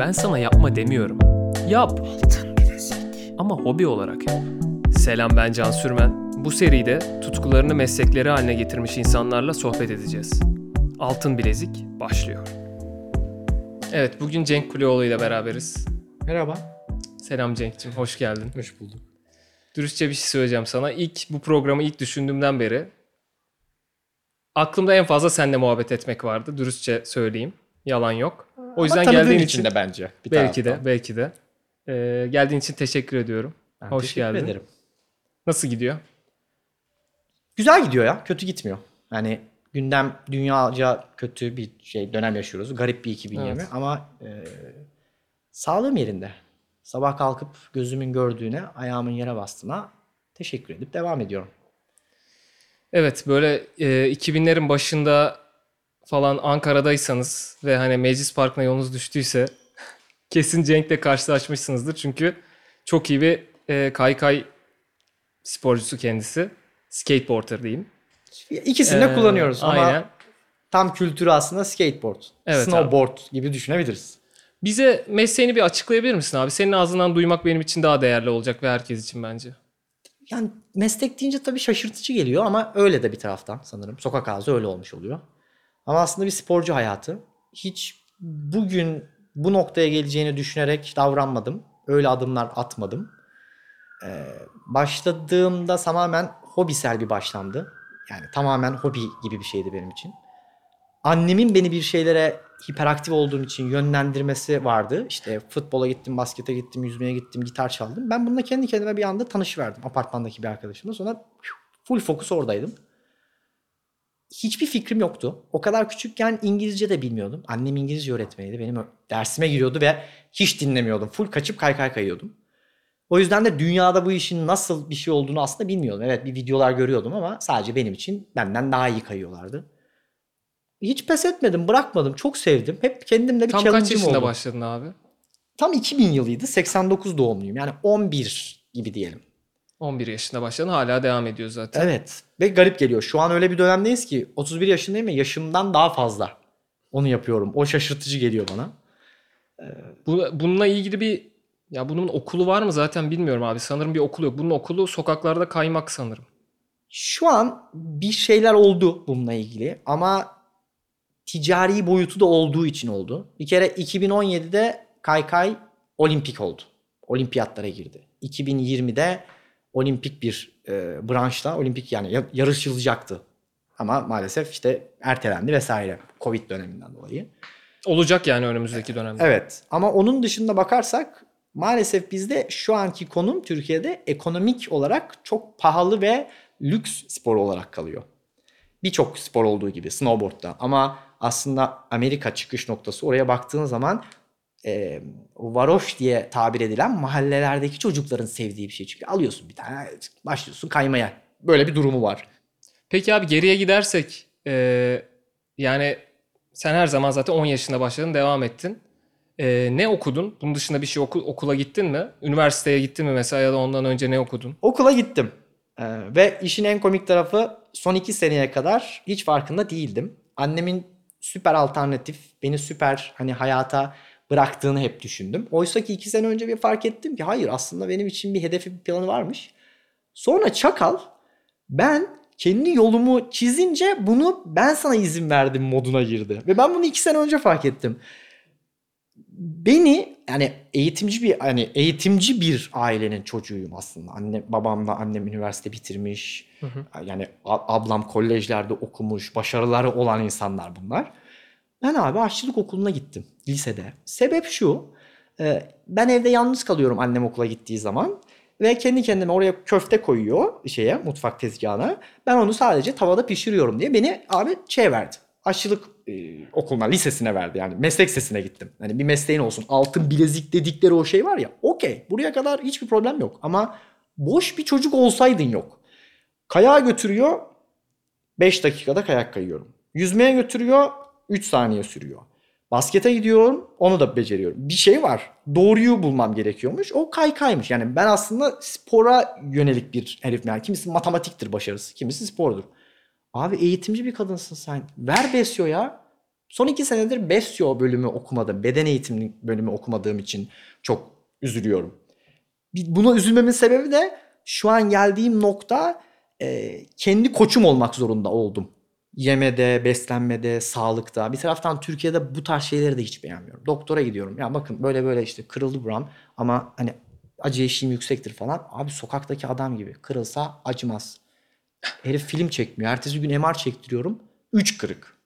Ben sana yapma demiyorum. Yap. Ama hobi olarak yap. Selam ben Can Sürmen. Bu seride tutkularını meslekleri haline getirmiş insanlarla sohbet edeceğiz. Altın Bilezik başlıyor. Evet bugün Cenk Kuleoğlu ile beraberiz. Merhaba. Selam Cenk'cim hoş geldin. Hoş bulduk. Dürüstçe bir şey söyleyeceğim sana. İlk bu programı ilk düşündüğümden beri aklımda en fazla seninle muhabbet etmek vardı. Dürüstçe söyleyeyim. Yalan yok. O yüzden geldiğin için için de bence. Bir belki de belki de Ee, geldiğin için teşekkür ediyorum. Ben Hoş teşekkür geldin. ederim. Nasıl gidiyor? Güzel gidiyor ya. Kötü gitmiyor. Yani gündem dünyaca kötü bir şey dönem yaşıyoruz. Garip bir 2020 Evet. ama e, sağlığım yerinde. Sabah kalkıp gözümün gördüğüne, ayağımın yere bastığına teşekkür edip devam ediyorum. Evet böyle e, 2000'lerin başında falan Ankara'daysanız ve hani Meclis Parkı'na yolunuz düştüyse kesin Cenk'le karşılaşmışsınızdır. Çünkü çok iyi bir e, kaykay sporcusu kendisi. Skateboarder diyeyim. İkisini de Ee, kullanıyoruz ama Aynen. tam kültürü aslında skateboard, Evet abi. snowboard gibi düşünebiliriz. Bize mesleğini bir açıklayabilir misin abi? Senin ağzından duymak benim için daha değerli olacak ve herkes için bence. Yani meslek deyince tabii şaşırtıcı geliyor ama öyle de bir taraftan sanırım. Sokak ağzı öyle olmuş oluyor. Ama aslında bir sporcu hayatı. Hiç bugün bu noktaya geleceğini düşünerek davranmadım. Öyle adımlar atmadım. Ee, başladığımda tamamen hobisel bir başlamdı. Yani tamamen hobi gibi bir şeydi benim için. Annemin beni bir şeylere hiperaktif olduğum için yönlendirmesi vardı. İşte futbola gittim, baskete gittim, yüzmeye gittim, gitar çaldım. Ben bununla kendi kendime bir anda tanışıverdim apartmandaki bir arkadaşımla. Sonra full fokus oradaydım. Hiçbir fikrim yoktu. O kadar küçükken İngilizce de bilmiyordum. Annem İngilizce öğretmeniydi. Benim dersime giriyordu ve hiç dinlemiyordum. Full kaçıp kaykay kayıyordum. O yüzden de dünyada bu işin nasıl bir şey olduğunu aslında bilmiyordum. Evet bir videolar görüyordum ama sadece benim için benden daha iyi kayıyorlardı. Hiç pes etmedim, bırakmadım. Çok sevdim. Hep kendimle bir Tam kaç challenge'ım yaşında oldu. başladın abi? Tam 2000 yılıydı. 89 doğumluyum. Yani 11 gibi diyelim. 11 yaşında başladın hala devam ediyor zaten. Evet. Ve garip geliyor. Şu an öyle bir dönemdeyiz ki 31 yaşındayım ve yaşımdan daha fazla onu yapıyorum. O şaşırtıcı geliyor bana. Bu, bununla ilgili bir ya bunun okulu var mı zaten bilmiyorum abi. Sanırım bir okulu yok. Bunun okulu sokaklarda kaymak sanırım. Şu an bir şeyler oldu bununla ilgili ama ticari boyutu da olduğu için oldu. Bir kere 2017'de Kaykay olimpik oldu. Olimpiyatlara girdi. 2020'de olimpik bir e, branşta olimpik yani ya- yarışılacaktı. Ama maalesef işte ertelendi vesaire Covid döneminden dolayı. Olacak yani önümüzdeki dönemde. Evet ama onun dışında bakarsak maalesef bizde şu anki konum Türkiye'de ekonomik olarak çok pahalı ve lüks spor olarak kalıyor. Birçok spor olduğu gibi snowboard'da ama aslında Amerika çıkış noktası oraya baktığın zaman e, varoş diye tabir edilen mahallelerdeki çocukların sevdiği bir şey. Çünkü alıyorsun bir tane başlıyorsun kaymaya. Böyle bir durumu var. Peki abi geriye gidersek e, yani sen her zaman zaten 10 yaşında başladın devam ettin. E, ne okudun? Bunun dışında bir şey oku- okula gittin mi? Üniversiteye gittin mi mesela ya da ondan önce ne okudun? Okula gittim. Ee, ve işin en komik tarafı son iki seneye kadar hiç farkında değildim. Annemin süper alternatif, beni süper hani hayata bıraktığını hep düşündüm. Oysa ki iki sene önce bir fark ettim ki hayır aslında benim için bir hedefi bir planı varmış. Sonra Çakal ben kendi yolumu çizince bunu ben sana izin verdim moduna girdi. Ve ben bunu iki sene önce fark ettim beni yani eğitimci bir hani eğitimci bir ailenin çocuğuyum aslında. Anne babamla annem üniversite bitirmiş. Yani a- ablam kolejlerde okumuş, başarıları olan insanlar bunlar. Ben abi aşçılık okuluna gittim lisede. Sebep şu. e, Ben evde yalnız kalıyorum annem okula gittiği zaman ve kendi kendime oraya köfte koyuyor şeye mutfak tezgahına. Ben onu sadece tavada pişiriyorum diye beni abi şey verdi. Aşçılık e, okuluna, lisesine verdi yani meslek lisesine gittim. Hani bir mesleğin olsun. Altın bilezik dedikleri o şey var ya. Okey. Buraya kadar hiçbir problem yok. Ama boş bir çocuk olsaydın yok. Kayağa götürüyor. 5 dakikada kayak kayıyorum. Yüzmeye götürüyor. 3 saniye sürüyor. Baskete gidiyorum. Onu da beceriyorum. Bir şey var. Doğruyu bulmam gerekiyormuş. O kaykaymış. Yani ben aslında spora yönelik bir herif. Yani kimisi matematiktir başarısı. Kimisi spordur. Abi eğitimci bir kadınsın sen. Ver besyo ya. Son iki senedir Besyo bölümü okumadım. Beden eğitimi bölümü okumadığım için çok üzülüyorum. Buna üzülmemin sebebi de şu an geldiğim nokta e, kendi koçum olmak zorunda oldum. Yemede, beslenmede, sağlıkta. Bir taraftan Türkiye'de bu tarz şeyleri de hiç beğenmiyorum. Doktora gidiyorum. Ya bakın böyle böyle işte kırıldı buram ama hani acı eşiğim yüksektir falan. Abi sokaktaki adam gibi kırılsa acımaz. Herif film çekmiyor. Ertesi gün MR çektiriyorum. 3 kırık.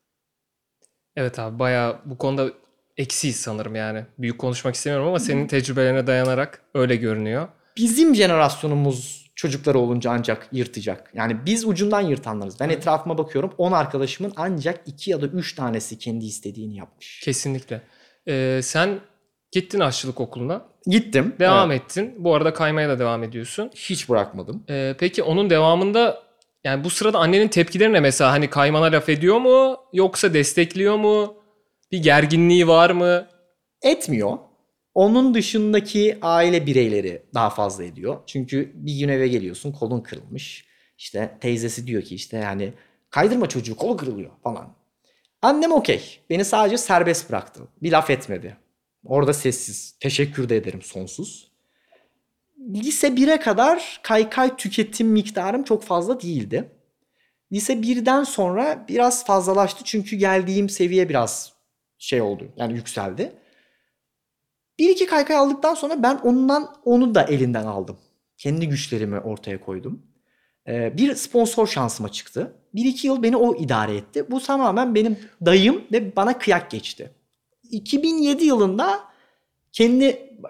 Evet abi bayağı bu konuda eksiyiz sanırım yani. Büyük konuşmak istemiyorum ama senin tecrübelerine dayanarak öyle görünüyor. Bizim jenerasyonumuz çocukları olunca ancak yırtacak. Yani biz ucundan yırtanlarız. Ben etrafıma bakıyorum 10 arkadaşımın ancak 2 ya da 3 tanesi kendi istediğini yapmış. Kesinlikle. Ee, sen gittin aşçılık okuluna. Gittim. Devam Evet. ettin. Bu arada kaymaya da devam ediyorsun. Hiç bırakmadım. Ee, peki onun devamında yani bu sırada annenin tepkileri ne mesela? Hani kaymana laf ediyor mu? Yoksa destekliyor mu? Bir gerginliği var mı? Etmiyor. Onun dışındaki aile bireyleri daha fazla ediyor. Çünkü bir gün eve geliyorsun kolun kırılmış. İşte teyzesi diyor ki işte yani kaydırma çocuğu kolu kırılıyor falan. Annem okey. Beni sadece serbest bıraktı. Bir laf etmedi. Orada sessiz. Teşekkür de ederim sonsuz. Lise 1'e kadar kaykay tüketim miktarım çok fazla değildi. Lise 1'den sonra biraz fazlalaştı çünkü geldiğim seviye biraz şey oldu. Yani yükseldi. Bir iki kaykay aldıktan sonra ben ondan onu da elinden aldım. Kendi güçlerimi ortaya koydum. Ee, bir sponsor şansıma çıktı. Bir iki yıl beni o idare etti. Bu tamamen benim dayım ve bana kıyak geçti. 2007 yılında kendi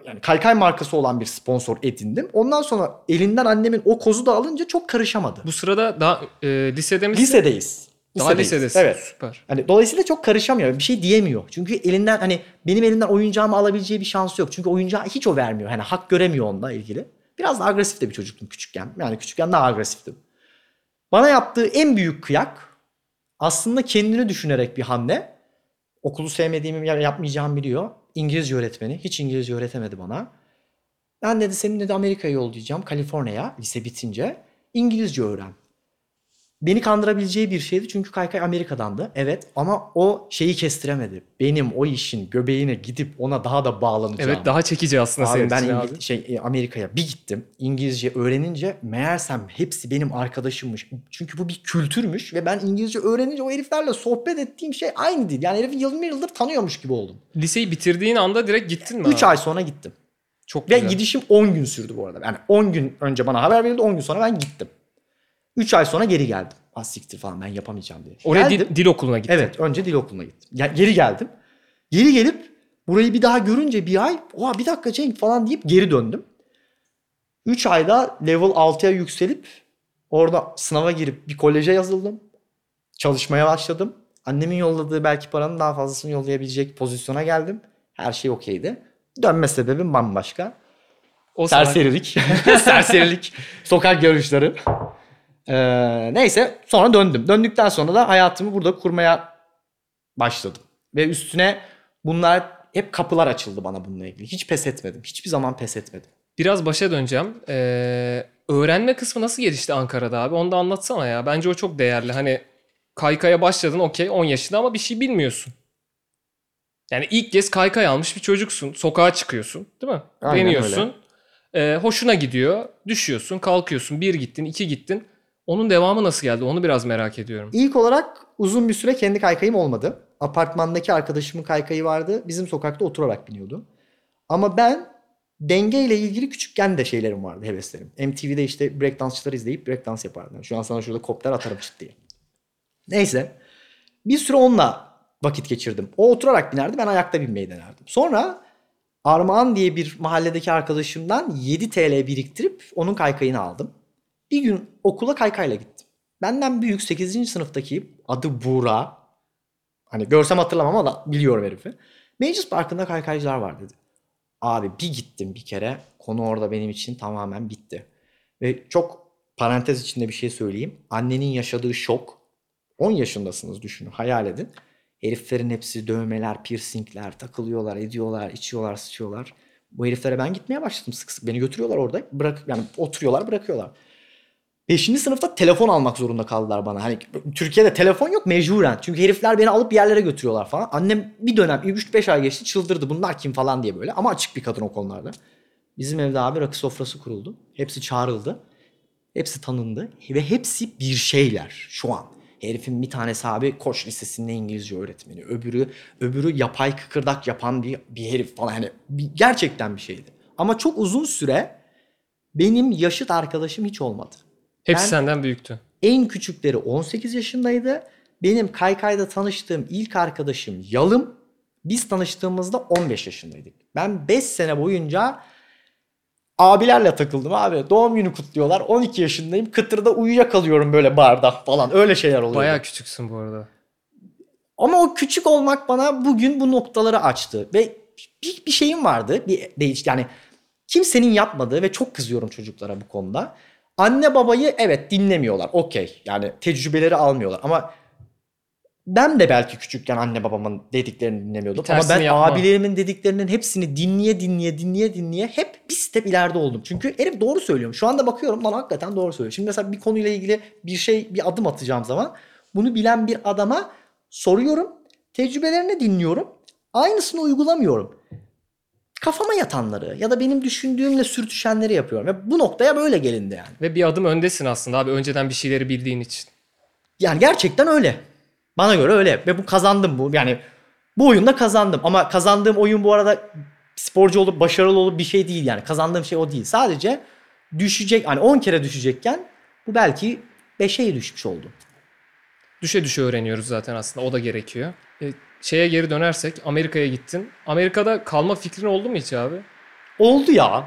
yani kaykay markası olan bir sponsor edindim. Ondan sonra elinden annemin o kozu da alınca çok karışamadı. Bu sırada daha e, lisede misin? Lisedeyiz. Daha Lisedeyiz. lisedesin. Evet. Süper. Hani dolayısıyla çok karışamıyor. Bir şey diyemiyor. Çünkü elinden hani benim elimden oyuncağımı alabileceği bir şansı yok. Çünkü oyuncağı hiç o vermiyor. Hani hak göremiyor onunla ilgili. Biraz da agresif de bir çocuktum küçükken. Yani küçükken daha agresiftim. Bana yaptığı en büyük kıyak aslında kendini düşünerek bir hamle. Okulu sevmediğimi ya- yapmayacağımı biliyor. İngilizce öğretmeni. Hiç İngilizce öğretemedi bana. Ben dedi seni dedi Amerika'ya yollayacağım. Kaliforniya'ya lise bitince. İngilizce öğren. Beni kandırabileceği bir şeydi çünkü Kaykay Amerika'dandı. Evet ama o şeyi kestiremedi. Benim o işin göbeğine gidip ona daha da bağlanacağım. Evet daha çekici aslında Abi ben abi. şey e, Amerika'ya bir gittim. İngilizce öğrenince meğersem hepsi benim arkadaşımmış. Çünkü bu bir kültürmüş ve ben İngilizce öğrenince o heriflerle sohbet ettiğim şey aynı değil. Yani herifi 20 yıldır tanıyormuş gibi oldum. Liseyi bitirdiğin anda direkt gittin mi 3 abi? ay sonra gittim. Çok Ve güzel. gidişim 10 gün sürdü bu arada. Yani 10 gün önce bana haber verildi 10 gün sonra ben gittim. 3 ay sonra geri geldim. Az siktir falan ben yapamayacağım diye. Oraya Geldim. dil, dil okuluna gittin. Evet önce dil okuluna gittim. Ya, geri geldim. Geri gelip burayı bir daha görünce bir ay oha bir dakika Cenk falan deyip geri döndüm. 3 ayda level 6'ya yükselip orada sınava girip bir koleje yazıldım. Çalışmaya başladım. Annemin yolladığı belki paranın daha fazlasını yollayabilecek pozisyona geldim. Her şey okeydi. Dönme sebebim bambaşka. O Serserilik. Serserilik. Sokak görüşleri. Ee, neyse sonra döndüm. Döndükten sonra da hayatımı burada kurmaya başladım. Ve üstüne bunlar hep kapılar açıldı bana bununla ilgili. Hiç pes etmedim. Hiçbir zaman pes etmedim. Biraz başa döneceğim. Ee, öğrenme kısmı nasıl gelişti Ankara'da abi? Onu da anlatsana ya. Bence o çok değerli. Hani kaykaya başladın okey 10 yaşında ama bir şey bilmiyorsun. Yani ilk kez kaykay almış bir çocuksun. Sokağa çıkıyorsun değil mi? Aynen Deniyorsun. Ee, hoşuna gidiyor. Düşüyorsun, kalkıyorsun. Bir gittin, iki gittin. Onun devamı nasıl geldi? Onu biraz merak ediyorum. İlk olarak uzun bir süre kendi kaykayım olmadı. Apartmandaki arkadaşımın kaykayı vardı. Bizim sokakta oturarak biniyordu. Ama ben dengeyle ilgili küçükken de şeylerim vardı, heveslerim. MTV'de işte breakdance'çıları izleyip breakdance yapardım. Şu an sana şurada kopter atarım çıt diye. Neyse. Bir süre onunla vakit geçirdim. O oturarak binerdi, ben ayakta binmeyi denerdim. Sonra Armağan diye bir mahalledeki arkadaşımdan 7 TL biriktirip onun kaykayını aldım. Bir gün okula kaykayla gittim. Benden büyük 8. sınıftaki adı Buğra. Hani görsem hatırlamam ama biliyorum herifi. Meclis Parkı'nda kaykaycılar var dedi. Abi bir gittim bir kere. Konu orada benim için tamamen bitti. Ve çok parantez içinde bir şey söyleyeyim. Annenin yaşadığı şok. 10 yaşındasınız düşünün hayal edin. Heriflerin hepsi dövmeler, piercingler, takılıyorlar, ediyorlar, içiyorlar, sıçıyorlar. Bu heriflere ben gitmeye başladım sık sık. Beni götürüyorlar orada. Bırak, yani oturuyorlar bırakıyorlar. Beşinci sınıfta telefon almak zorunda kaldılar bana. Hani Türkiye'de telefon yok mecburen. Çünkü herifler beni alıp yerlere götürüyorlar falan. Annem bir dönem 3-5 ay geçti çıldırdı. Bunlar kim falan diye böyle. Ama açık bir kadın o konularda. Bizim evde abi rakı sofrası kuruldu. Hepsi çağrıldı. Hepsi tanındı. Ve hepsi bir şeyler şu an. Herifin bir tanesi abi Koç Lisesi'nde İngilizce öğretmeni. Öbürü öbürü yapay kıkırdak yapan bir, bir herif falan. Yani bir- gerçekten bir şeydi. Ama çok uzun süre benim yaşıt arkadaşım hiç olmadı. Hepsi Ben- senden büyüktü. En küçükleri 18 yaşındaydı. Benim Kaykay'da tanıştığım ilk arkadaşım Yalım. Biz tanıştığımızda 15 yaşındaydık. Ben 5 sene boyunca abilerle takıldım abi. Doğum günü kutluyorlar. 12 yaşındayım. Kıtırda uyuyakalıyorum böyle barda falan. Öyle şeyler oluyor. Bayağı küçüksün bu arada. Ama o küçük olmak bana bugün bu noktaları açtı. Ve bir, bir şeyim vardı. Bir değiş yani kimsenin yapmadığı ve çok kızıyorum çocuklara bu konuda. Anne babayı evet dinlemiyorlar. Okey. Yani tecrübeleri almıyorlar ama ben de belki küçükken anne babamın dediklerini dinlemiyordum. Ama ben yapma. abilerimin dediklerinin hepsini dinleye dinleye dinleye dinleye hep bir step ileride oldum. Çünkü herif doğru söylüyorum. Şu anda bakıyorum lan hakikaten doğru söylüyor. Şimdi mesela bir konuyla ilgili bir şey bir adım atacağım zaman bunu bilen bir adama soruyorum. Tecrübelerini dinliyorum. Aynısını uygulamıyorum. Kafama yatanları ya da benim düşündüğümle sürtüşenleri yapıyorum. Ve bu noktaya böyle gelindi yani. Ve bir adım öndesin aslında abi önceden bir şeyleri bildiğin için. Yani gerçekten öyle. Bana göre öyle. Ve bu kazandım bu. Yani bu oyunda kazandım. Ama kazandığım oyun bu arada sporcu olup başarılı olup bir şey değil yani. Kazandığım şey o değil. Sadece düşecek hani 10 kere düşecekken bu belki 5'e düşmüş oldu. Düşe düşe öğreniyoruz zaten aslında o da gerekiyor. E, şeye geri dönersek Amerika'ya gittin. Amerika'da kalma fikrin oldu mu hiç abi? Oldu ya.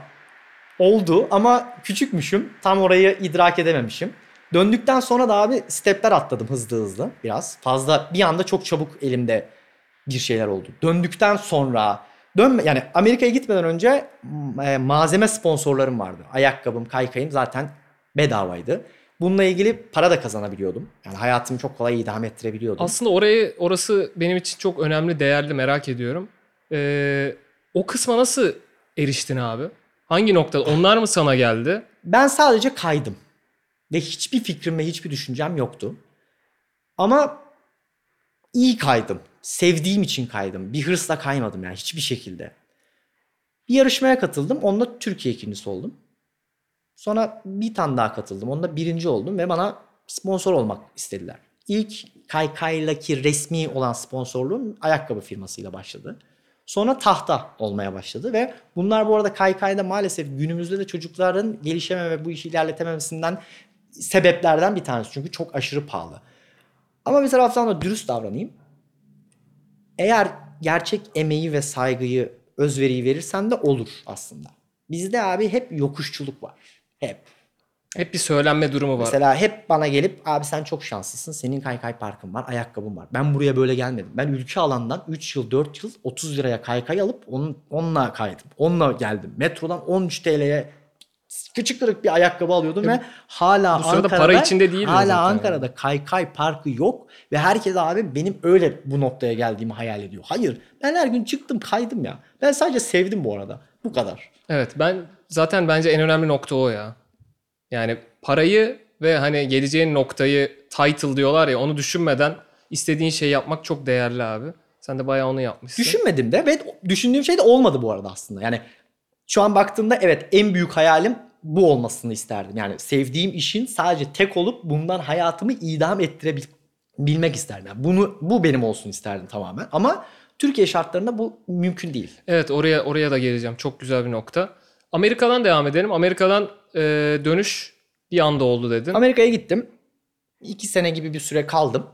Oldu ama küçükmüşüm. Tam orayı idrak edememişim. Döndükten sonra da abi stepler atladım hızlı hızlı biraz. Fazla bir anda çok çabuk elimde bir şeyler oldu. Döndükten sonra dönme yani Amerika'ya gitmeden önce e, malzeme sponsorlarım vardı. Ayakkabım, kaykayım zaten bedavaydı. Bununla ilgili para da kazanabiliyordum. Yani hayatımı çok kolay idame ettirebiliyordum. Aslında orayı orası benim için çok önemli, değerli merak ediyorum. E, o kısma nasıl eriştin abi? Hangi noktada? Onlar mı sana geldi? Ben sadece kaydım. Ve hiçbir fikrim ve hiçbir düşüncem yoktu. Ama iyi kaydım. Sevdiğim için kaydım. Bir hırsla kaymadım yani hiçbir şekilde. Bir yarışmaya katıldım. Onunla Türkiye ikincisi oldum. Sonra bir tane daha katıldım. Onda birinci oldum ve bana sponsor olmak istediler. İlk Kaykay'laki resmi olan sponsorluğum ayakkabı firmasıyla başladı. Sonra tahta olmaya başladı ve bunlar bu arada Kaykay'da maalesef günümüzde de çocukların gelişememe ve bu işi ilerletememesinden sebeplerden bir tanesi. Çünkü çok aşırı pahalı. Ama bir taraftan da dürüst davranayım. Eğer gerçek emeği ve saygıyı, özveriyi verirsen de olur aslında. Bizde abi hep yokuşçuluk var. Hep. Hep bir söylenme durumu var. Mesela hep bana gelip abi sen çok şanslısın. Senin kaykay parkın var, ayakkabın var. Ben buraya böyle gelmedim. Ben ülke alandan 3 yıl 4 yıl 30 liraya kaykay alıp onun, onunla kaydım. Onunla geldim. Metrodan 13 TL'ye küçük kırık bir ayakkabı alıyordum ve hala bu Ankara'da para içinde değildin hala zaten Ankara'da kaykay parkı yok ve herkes abi benim öyle bu noktaya geldiğimi hayal ediyor. Hayır. Ben her gün çıktım kaydım ya. Ben sadece sevdim bu arada. Bu kadar. Evet ben zaten bence en önemli nokta o ya. Yani parayı ve hani geleceğin noktayı title diyorlar ya onu düşünmeden istediğin şeyi yapmak çok değerli abi. Sen de bayağı onu yapmışsın. Düşünmedim de ve düşündüğüm şey de olmadı bu arada aslında. Yani şu an baktığımda evet en büyük hayalim bu olmasını isterdim. Yani sevdiğim işin sadece tek olup bundan hayatımı idam ettirebilmek isterdim. Yani bunu bu benim olsun isterdim tamamen. Ama Türkiye şartlarında bu mümkün değil. Evet oraya oraya da geleceğim. Çok güzel bir nokta. Amerika'dan devam edelim. Amerika'dan e, dönüş bir anda oldu dedin. Amerika'ya gittim. İki sene gibi bir süre kaldım.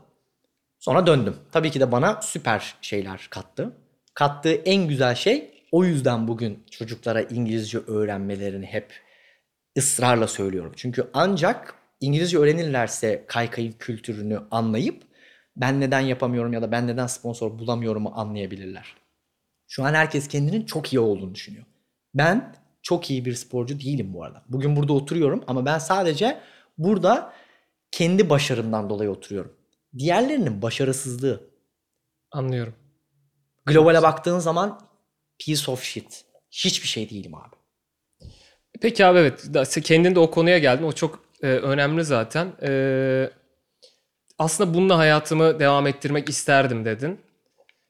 Sonra döndüm. Tabii ki de bana süper şeyler kattı. Kattığı en güzel şey o yüzden bugün çocuklara İngilizce öğrenmelerini hep ısrarla söylüyorum. Çünkü ancak İngilizce öğrenirlerse kaykayın kültürünü anlayıp ben neden yapamıyorum ya da ben neden sponsor bulamıyorumu anlayabilirler. Şu an herkes kendinin çok iyi olduğunu düşünüyor. Ben çok iyi bir sporcu değilim bu arada. Bugün burada oturuyorum ama ben sadece burada kendi başarımdan dolayı oturuyorum. Diğerlerinin başarısızlığı. Anlıyorum. Globale baktığın zaman piece of shit. Hiçbir şey değilim abi. Peki abi evet kendin de o konuya geldin. O çok e, önemli zaten. E, aslında bununla hayatımı devam ettirmek isterdim dedin.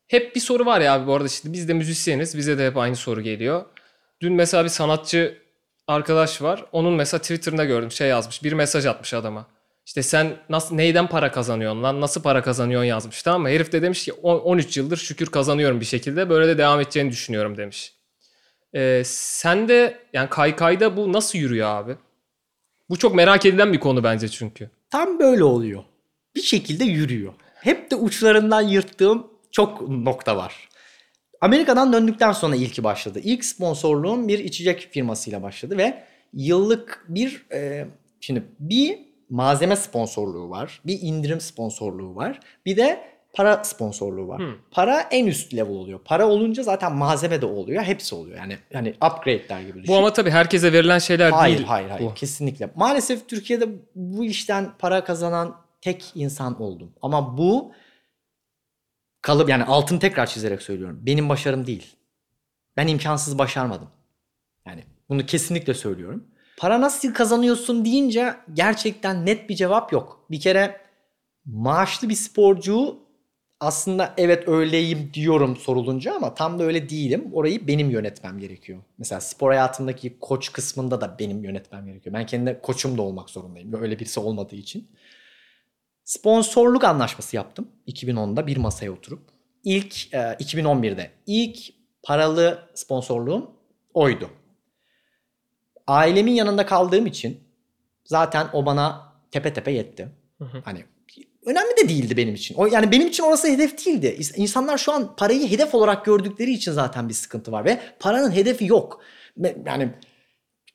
Hep bir soru var ya abi bu arada işte biz de müzisyeniz. Bize de hep aynı soru geliyor. Dün mesela bir sanatçı arkadaş var. Onun mesela Twitter'ında gördüm şey yazmış. Bir mesaj atmış adama. İşte sen nasıl neyden para kazanıyorsun lan? Nasıl para kazanıyorsun yazmış tamam mı? Herif de demiş ki "On- 13 yıldır şükür kazanıyorum bir şekilde. Böyle de devam edeceğini düşünüyorum demiş. Ee, sen de yani kaykayda bu nasıl yürüyor abi? Bu çok merak edilen bir konu bence çünkü. Tam böyle oluyor. Bir şekilde yürüyor. Hep de uçlarından yırttığım çok nokta var. Amerika'dan döndükten sonra ilki başladı. İlk sponsorluğum bir içecek firmasıyla başladı ve yıllık bir e, şimdi bir malzeme sponsorluğu var, bir indirim sponsorluğu var, bir de para sponsorluğu var. Hmm. Para en üst level oluyor. Para olunca zaten malzeme de oluyor, hepsi oluyor. Yani hani upgrade'ler gibi düşün. Bu ama tabii herkese verilen şeyler Hayır değil. hayır hayır bu. kesinlikle. Maalesef Türkiye'de bu işten para kazanan tek insan oldum. Ama bu kalıp yani altını tekrar çizerek söylüyorum. Benim başarım değil. Ben imkansız başarmadım. Yani bunu kesinlikle söylüyorum. Para nasıl kazanıyorsun deyince gerçekten net bir cevap yok. Bir kere maaşlı bir sporcu aslında evet öyleyim diyorum sorulunca ama tam da öyle değilim. Orayı benim yönetmem gerekiyor. Mesela spor hayatımdaki koç kısmında da benim yönetmem gerekiyor. Ben kendi koçum da olmak zorundayım. Öyle birisi olmadığı için. Sponsorluk anlaşması yaptım 2010'da bir masaya oturup. İlk e, 2011'de ilk paralı sponsorluğum oydu. Ailemin yanında kaldığım için zaten o bana tepe tepe yetti. Hı hı. Hani önemli de değildi benim için. O yani benim için orası hedef değildi. İns- İnsanlar şu an parayı hedef olarak gördükleri için zaten bir sıkıntı var ve paranın hedefi yok. Yani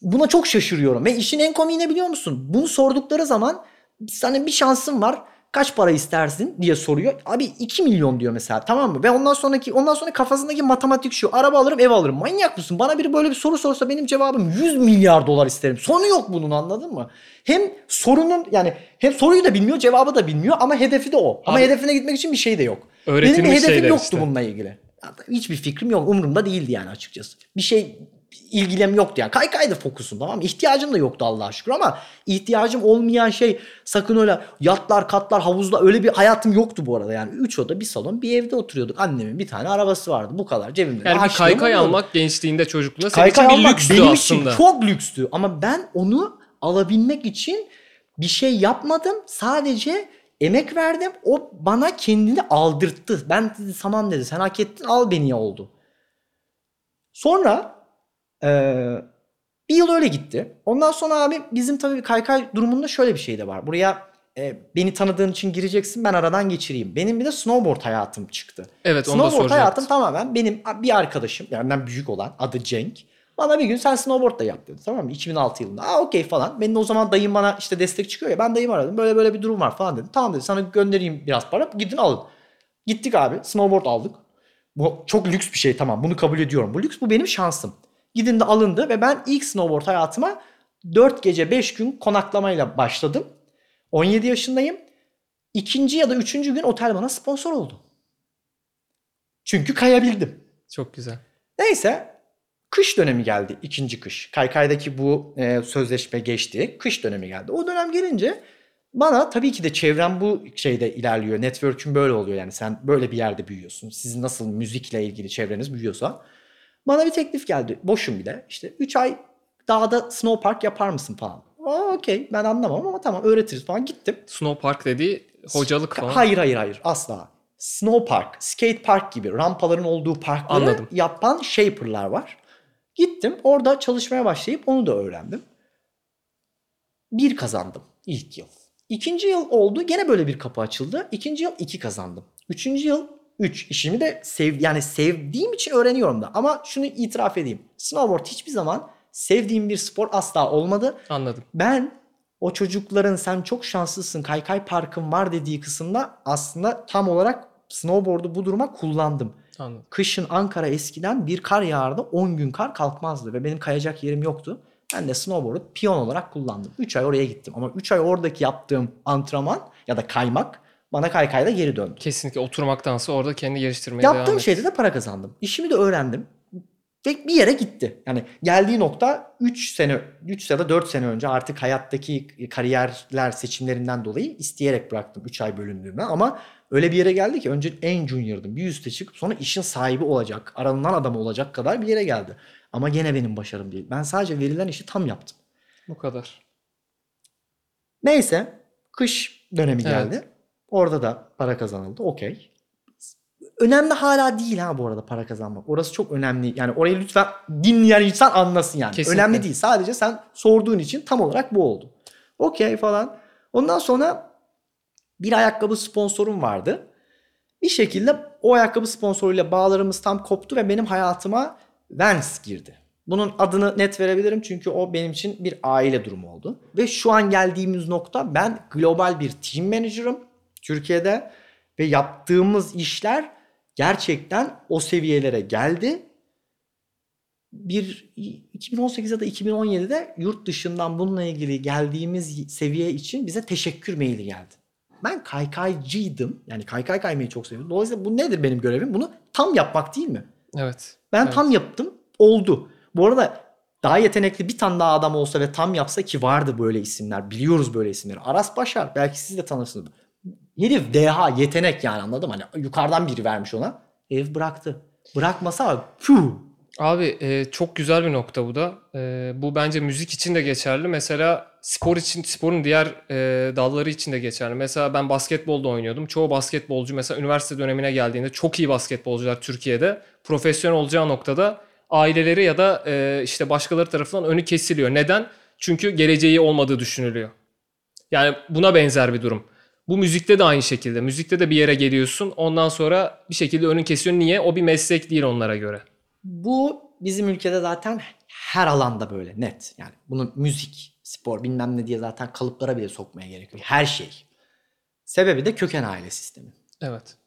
buna çok şaşırıyorum ve işin en komiği ne biliyor musun? Bunu sordukları zaman sana bir şansın var. Kaç para istersin diye soruyor. Abi 2 milyon diyor mesela tamam mı? Ve ondan sonraki ondan sonra kafasındaki matematik şu. Araba alırım ev alırım. Manyak mısın? Bana biri böyle bir soru sorsa benim cevabım 100 milyar dolar isterim. Sonu yok bunun anladın mı? Hem sorunun yani hem soruyu da bilmiyor cevabı da bilmiyor ama hedefi de o. Ama Abi- hedefine gitmek için bir şey de yok. Benim bir hedefim yoktu işte. bununla ilgili. Hiçbir fikrim yok. Umurumda değildi yani açıkçası. Bir şey ilgilem yoktu yani. Kaykayda fokusum tamam mı? İhtiyacım da yoktu Allah'a şükür ama ihtiyacım olmayan şey sakın öyle yatlar, katlar, havuzlar öyle bir hayatım yoktu bu arada. Yani 3 oda, bir salon, bir evde oturuyorduk. Annemin bir tane arabası vardı. Bu kadar cebimde. de Yani bir kaykay almak gençliğinde çocukluğunda senin Kaykay için bir lükstü benim aslında. için çok lükstü. Ama ben onu alabilmek için bir şey yapmadım. Sadece emek verdim. O bana kendini aldırttı. Ben dedi tamam dedi sen hak ettin al beni ya oldu. Sonra eee, bir yıl öyle gitti. Ondan sonra abi bizim tabii kaykay durumunda şöyle bir şey de var. Buraya e, beni tanıdığın için gireceksin ben aradan geçireyim. Benim bir de snowboard hayatım çıktı. Evet onu da Snowboard hayatım tamamen benim bir arkadaşım benden büyük olan adı Cenk. Bana bir gün sen snowboard da yap dedi tamam mı 2006 yılında. Aa okey falan. Benim o zaman dayım bana işte destek çıkıyor ya ben dayımı aradım böyle böyle bir durum var falan dedi. Tamam dedi sana göndereyim biraz para gidin alın. Gittik abi snowboard aldık. Bu çok lüks bir şey tamam bunu kabul ediyorum. Bu lüks bu benim şansım. Gidin de alındı ve ben ilk snowboard hayatıma 4 gece 5 gün konaklamayla başladım. 17 yaşındayım. İkinci ya da üçüncü gün otel bana sponsor oldu. Çünkü kayabildim. Çok güzel. Neyse kış dönemi geldi ikinci kış. Kaykay'daki bu e, sözleşme geçti. Kış dönemi geldi. O dönem gelince bana tabii ki de çevrem bu şeyde ilerliyor. Network'ün böyle oluyor yani sen böyle bir yerde büyüyorsun. Sizin nasıl müzikle ilgili çevreniz büyüyorsa. Bana bir teklif geldi. Boşum bir de. İşte 3 ay dağda snow park yapar mısın falan. Aa okey ben anlamam ama tamam öğretiriz falan. Gittim. Snow Park dediği hocalık falan. Hayır hayır hayır asla. Snow park, skate park gibi rampaların olduğu parkları Anladım. yapan shaper'lar var. Gittim orada çalışmaya başlayıp onu da öğrendim. Bir kazandım ilk yıl. İkinci yıl oldu gene böyle bir kapı açıldı. İkinci yıl iki kazandım. Üçüncü yıl üç. İşimi de sev, yani sevdiğim için öğreniyorum da. Ama şunu itiraf edeyim. Snowboard hiçbir zaman sevdiğim bir spor asla olmadı. Anladım. Ben o çocukların sen çok şanslısın kaykay parkın var dediği kısımda aslında tam olarak snowboard'u bu duruma kullandım. Anladım. Kışın Ankara eskiden bir kar yağardı 10 gün kar kalkmazdı ve benim kayacak yerim yoktu. Ben de snowboard'u piyon olarak kullandım. 3 ay oraya gittim ama 3 ay oradaki yaptığım antrenman ya da kaymak bana kaykayla geri döndü. Kesinlikle oturmaktansa orada kendi geliştirmeye devam Yaptığım et. şeyde de para kazandım. İşimi de öğrendim. Ve bir yere gitti. Yani geldiği nokta 3 sene 3 ya da 4 sene önce artık hayattaki kariyerler seçimlerinden dolayı isteyerek bıraktım 3 ay bölündüğümden ama öyle bir yere geldi ki önce en junior'dım. Bir üste çıkıp sonra işin sahibi olacak, aranılan adam olacak kadar bir yere geldi. Ama gene benim başarım değil. Ben sadece verilen işi tam yaptım. Bu kadar. Neyse kış dönemi Evet. geldi. Orada da para kazanıldı. Okey. Önemli hala değil ha bu arada para kazanmak. Orası çok önemli. Yani orayı lütfen dinleyen insan anlasın yani. Kesinlikle. Önemli değil. Sadece sen sorduğun için tam olarak bu oldu. Okey falan. Ondan sonra bir ayakkabı sponsorum vardı. Bir şekilde o ayakkabı sponsoruyla bağlarımız tam koptu ve benim hayatıma Vans girdi. Bunun adını net verebilirim çünkü o benim için bir aile durumu oldu. Ve şu an geldiğimiz nokta ben global bir team manager'ım Türkiye'de ve yaptığımız işler gerçekten o seviyelere geldi. Bir 2018 ya da 2017'de yurt dışından bununla ilgili geldiğimiz seviye için bize teşekkür maili geldi. Ben kaykaycıydım. Yani kaykay kaymayı çok seviyorum. Dolayısıyla bu nedir benim görevim? Bunu tam yapmak değil mi? Evet. Ben Evet. tam yaptım. Oldu. Bu arada daha yetenekli bir tane daha adam olsa ve tam yapsa ki vardı böyle isimler. Biliyoruz böyle isimleri. Aras Başar. Belki siz de tanırsınız. Herif deha yetenek yani anladım. Hani yukarıdan biri vermiş ona. Herif bıraktı. Bırakmasa fuh. Abi e, çok güzel bir nokta bu da. E, bu bence müzik için de geçerli. Mesela spor için, sporun diğer e, dalları için de geçerli. Mesela ben basketbolda oynuyordum. Çoğu basketbolcu mesela üniversite dönemine geldiğinde çok iyi basketbolcular Türkiye'de profesyonel olacağı noktada aileleri ya da e, işte başkaları tarafından önü kesiliyor. Neden? Çünkü geleceği olmadığı düşünülüyor. Yani buna benzer bir durum. Bu müzikte de aynı şekilde. Müzikte de bir yere geliyorsun. Ondan sonra bir şekilde önün kesiyor. Niye? O bir meslek değil onlara göre. Bu bizim ülkede zaten her alanda böyle net. Yani bunu müzik, spor bilmem ne diye zaten kalıplara bile sokmaya gerek yok. Her şey. Sebebi de köken aile sistemi. Evet.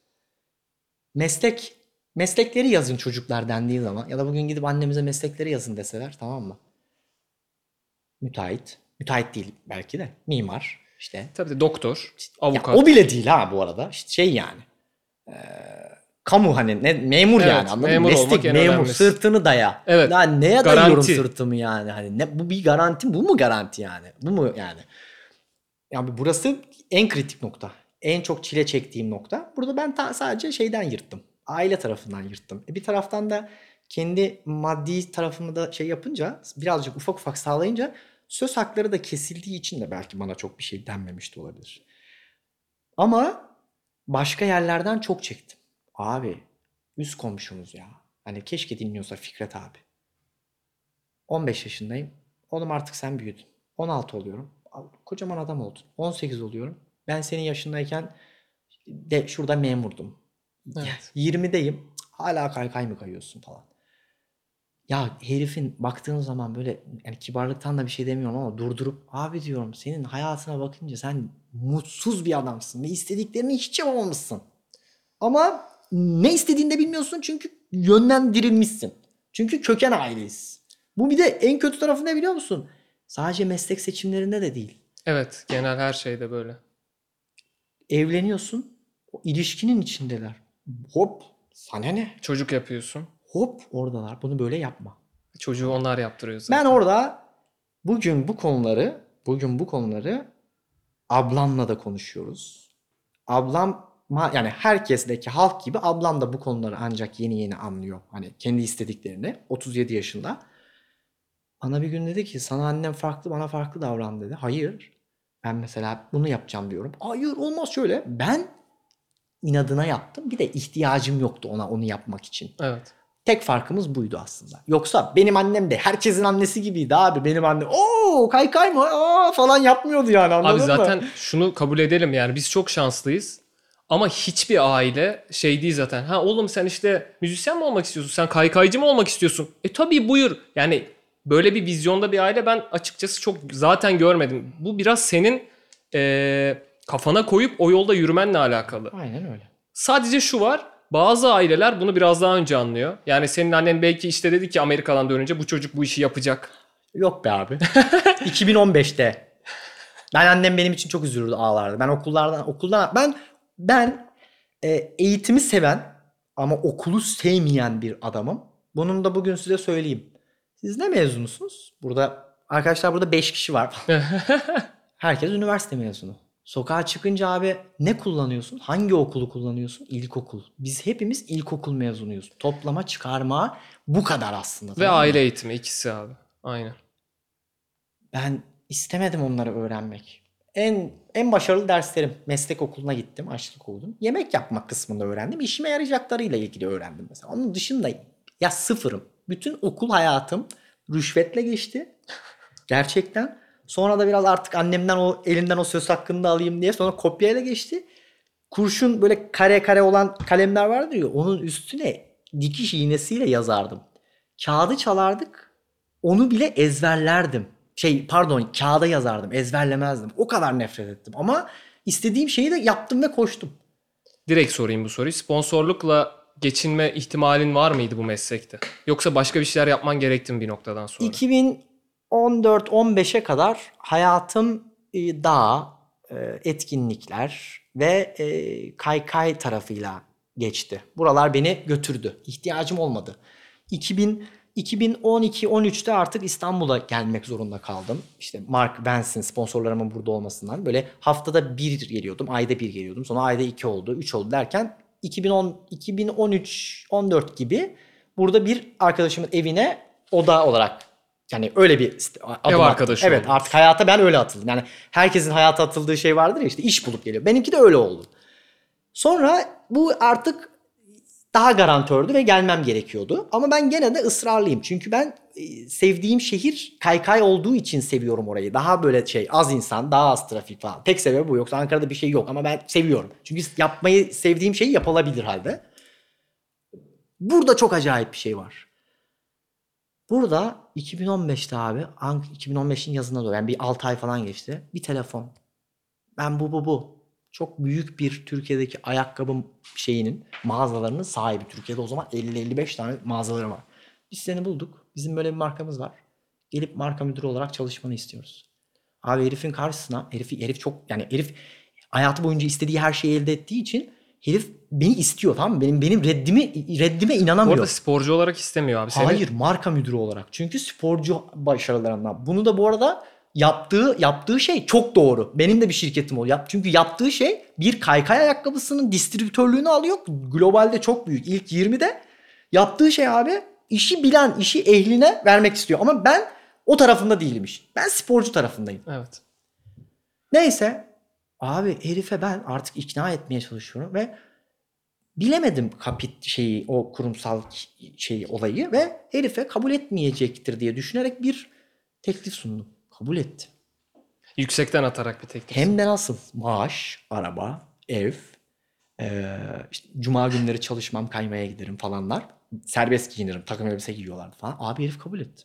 Meslek meslekleri yazın çocuklar dendiği zaman ya da bugün gidip annemize meslekleri yazın deseler tamam mı? Müteahhit. Müteahhit değil belki de. Mimar işte. Tabii de doktor, Ya avukat. o bile değil ha bu arada. İşte şey yani. Ee, kamu hani ne memur Evet, yani anladın memur Meslek memur önemlisi. sırtını daya. Evet, Ya neye dayıyorum garanti. sırtımı yani? Hani ne bu bir garanti bu mu garanti yani? Bu mu yani? Yani burası en kritik nokta. En çok çile çektiğim nokta. Burada ben ta- sadece şeyden yırttım. Aile tarafından yırttım. E bir taraftan da kendi maddi tarafımı da şey yapınca birazcık ufak ufak sağlayınca söz hakları da kesildiği için de belki bana çok bir şey denmemiş de olabilir. Ama başka yerlerden çok çektim. Abi üst komşumuz ya. Hani keşke dinliyorsa Fikret abi. 15 yaşındayım. Oğlum artık sen büyüdün. 16 oluyorum. Kocaman adam oldun. 18 oluyorum. Ben senin yaşındayken de şurada memurdum. Evet. 20'deyim. Hala kaykay mı kayıyorsun falan. Ya herifin baktığın zaman böyle yani kibarlıktan da bir şey demiyorum ama durdurup abi diyorum senin hayatına bakınca sen mutsuz bir adamsın ve istediklerini hiç yapamamışsın. Ama ne istediğini de bilmiyorsun çünkü yönlendirilmişsin. Çünkü köken aileyiz. Bu bir de en kötü tarafı ne biliyor musun? Sadece meslek seçimlerinde de değil. Evet, genel her şeyde böyle. Evleniyorsun. O ilişkinin içindeler. Hop sana ne? Çocuk yapıyorsun. Hop oradalar. Bunu böyle yapma. Çocuğu onlar yaptırıyor zaten. Ben orada bugün bu konuları bugün bu konuları ablamla da konuşuyoruz. Ablam yani herkesteki halk gibi ablam da bu konuları ancak yeni yeni anlıyor. Hani kendi istediklerini 37 yaşında. Bana bir gün dedi ki sana annem farklı bana farklı davran dedi. Hayır. Ben mesela bunu yapacağım diyorum. Hayır olmaz şöyle. Ben inadına yaptım. Bir de ihtiyacım yoktu ona onu yapmak için. Evet. Tek farkımız buydu aslında. Yoksa benim annem de herkesin annesi gibiydi abi. Benim annem ooo kaykay mı Aa, falan yapmıyordu yani anladın Abi mı? zaten şunu kabul edelim yani biz çok şanslıyız. Ama hiçbir aile şey değil zaten. Ha oğlum sen işte müzisyen mi olmak istiyorsun? Sen kaykaycı mı olmak istiyorsun? E tabii buyur. Yani böyle bir vizyonda bir aile ben açıkçası çok zaten görmedim. Bu biraz senin eee, kafana koyup o yolda yürümenle alakalı. Aynen öyle. Sadece şu var. Bazı aileler bunu biraz daha önce anlıyor. Yani senin annen belki işte dedi ki Amerika'dan dönünce bu çocuk bu işi yapacak. Yok be abi. 2015'te. Ben annem benim için çok üzülürdü ağlardı. Ben okullardan okuldan ben ben e, eğitimi seven ama okulu sevmeyen bir adamım. Bunun da bugün size söyleyeyim. Siz ne mezunusunuz? Burada arkadaşlar burada 5 kişi var. Herkes üniversite mezunu. Sokağa çıkınca abi ne kullanıyorsun? Hangi okulu kullanıyorsun? İlkokul. Biz hepimiz ilkokul mezunuyuz. Toplama, çıkarma bu kadar aslında. Ve aile eğitimi ikisi abi. Aynen. Ben istemedim onları öğrenmek. En en başarılı derslerim meslek okuluna gittim, aşçılık okudum. Yemek yapmak kısmında öğrendim. İşime yarayacaklarıyla ilgili öğrendim mesela. Onun dışında ya sıfırım. Bütün okul hayatım rüşvetle geçti. Gerçekten. Sonra da biraz artık annemden o elinden o söz hakkını da alayım diye sonra kopyayla geçti. Kurşun böyle kare kare olan kalemler vardı ya onun üstüne dikiş iğnesiyle yazardım. Kağıdı çalardık. Onu bile ezberlerdim. Şey pardon kağıda yazardım ezberlemezdim. O kadar nefret ettim ama istediğim şeyi de yaptım ve koştum. Direkt sorayım bu soruyu. Sponsorlukla geçinme ihtimalin var mıydı bu meslekte? Yoksa başka bir şeyler yapman gerekti mi bir noktadan sonra? 2014-15'e kadar hayatım e, dağ, e, etkinlikler ve e, kaykay tarafıyla geçti. Buralar beni götürdü. İhtiyacım olmadı. 2000 2012-13'te artık İstanbul'a gelmek zorunda kaldım. İşte Mark Benson sponsorlarımın burada olmasından böyle haftada bir geliyordum, ayda bir geliyordum. Sonra ayda iki oldu, üç oldu derken 2010 2013-14 gibi burada bir arkadaşımın evine oda olarak yani öyle bir adım attım. arkadaşı Evet oldunuz. artık hayata ben öyle atıldım. Yani herkesin hayata atıldığı şey vardır ya işte iş bulup geliyor. Benimki de öyle oldu. Sonra bu artık daha garantördü ve gelmem gerekiyordu. Ama ben gene de ısrarlıyım. Çünkü ben e, sevdiğim şehir kaykay olduğu için seviyorum orayı. Daha böyle şey az insan, daha az trafik falan. Tek sebebi bu. Yoksa Ankara'da bir şey yok ama ben seviyorum. Çünkü yapmayı sevdiğim şey yapılabilir halde. Burada çok acayip bir şey var. Burada 2015'te abi, Ank- 2015'in yazına doğru yani bir 6 ay falan geçti. Bir telefon. Ben bu bu bu. Çok büyük bir Türkiye'deki ayakkabı şeyinin mağazalarının sahibi. Türkiye'de o zaman 50-55 tane mağazaları var. Biz seni bulduk. Bizim böyle bir markamız var. Gelip marka müdürü olarak çalışmanı istiyoruz. Abi herifin karşısına herif, herif çok yani herif hayatı boyunca istediği her şeyi elde ettiği için herif beni istiyor tamam mı? Benim benim reddimi reddime inanamıyor. arada sporcu olarak istemiyor abi. Seni Hayır marka müdürü olarak. Çünkü sporcu başarılarından. Bunu da bu arada yaptığı yaptığı şey çok doğru. Benim de bir şirketim oluyor. Yap- Çünkü yaptığı şey bir kaykay ayakkabısının distribütörlüğünü alıyor. Globalde çok büyük. İlk 20'de. Yaptığı şey abi işi bilen, işi ehline vermek istiyor. Ama ben o tarafında değilmiş. Ben sporcu tarafındayım. Evet. Neyse abi herife ben artık ikna etmeye çalışıyorum ve bilemedim kapit şeyi o kurumsal şeyi olayı ve herife kabul etmeyecektir diye düşünerek bir teklif sundum. Kabul etti. Yüksekten atarak bir teklif. Hem de nasıl? Maaş, araba, ev, eee, işte cuma günleri çalışmam, kaymaya giderim falanlar. Serbest giyinirim, takım elbise giyiyorlardı falan. Abi herif kabul etti.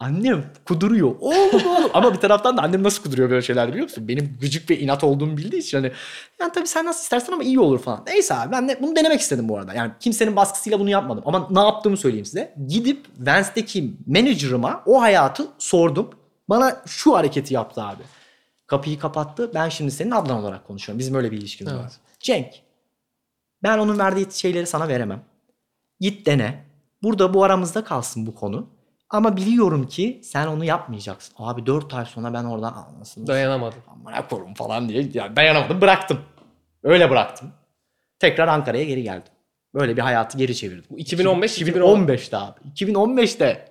Annem kuduruyor. Oğlum oğlum. Ama bir taraftan da annem nasıl kuduruyor böyle şeyler biliyor musun? Benim gıcık ve inat olduğumu bildiği için hani yani tabii sen nasıl istersen ama iyi olur falan. Neyse abi ben de bunu denemek istedim bu arada. Yani kimsenin baskısıyla bunu yapmadım. Ama ne yaptığımı söyleyeyim size. Gidip Vance'deki manager'ıma o hayatı sordum. Bana şu hareketi yaptı abi. Kapıyı kapattı. Ben şimdi senin ablan olarak konuşuyorum. Bizim öyle bir ilişkimiz var. Evet. Cenk. Ben onun verdiği şeyleri sana veremem. Git dene. Burada bu aramızda kalsın bu konu. Ama biliyorum ki sen onu yapmayacaksın. Abi 4 ay sonra ben oradan anlasın. Dayanamadım. Amına korum falan diye yani dayanamadım bıraktım. Öyle bıraktım. Tekrar Ankara'ya geri geldim. Böyle bir hayatı geri çevirdim. Bu 2015, 2015'te abi. 2015'te.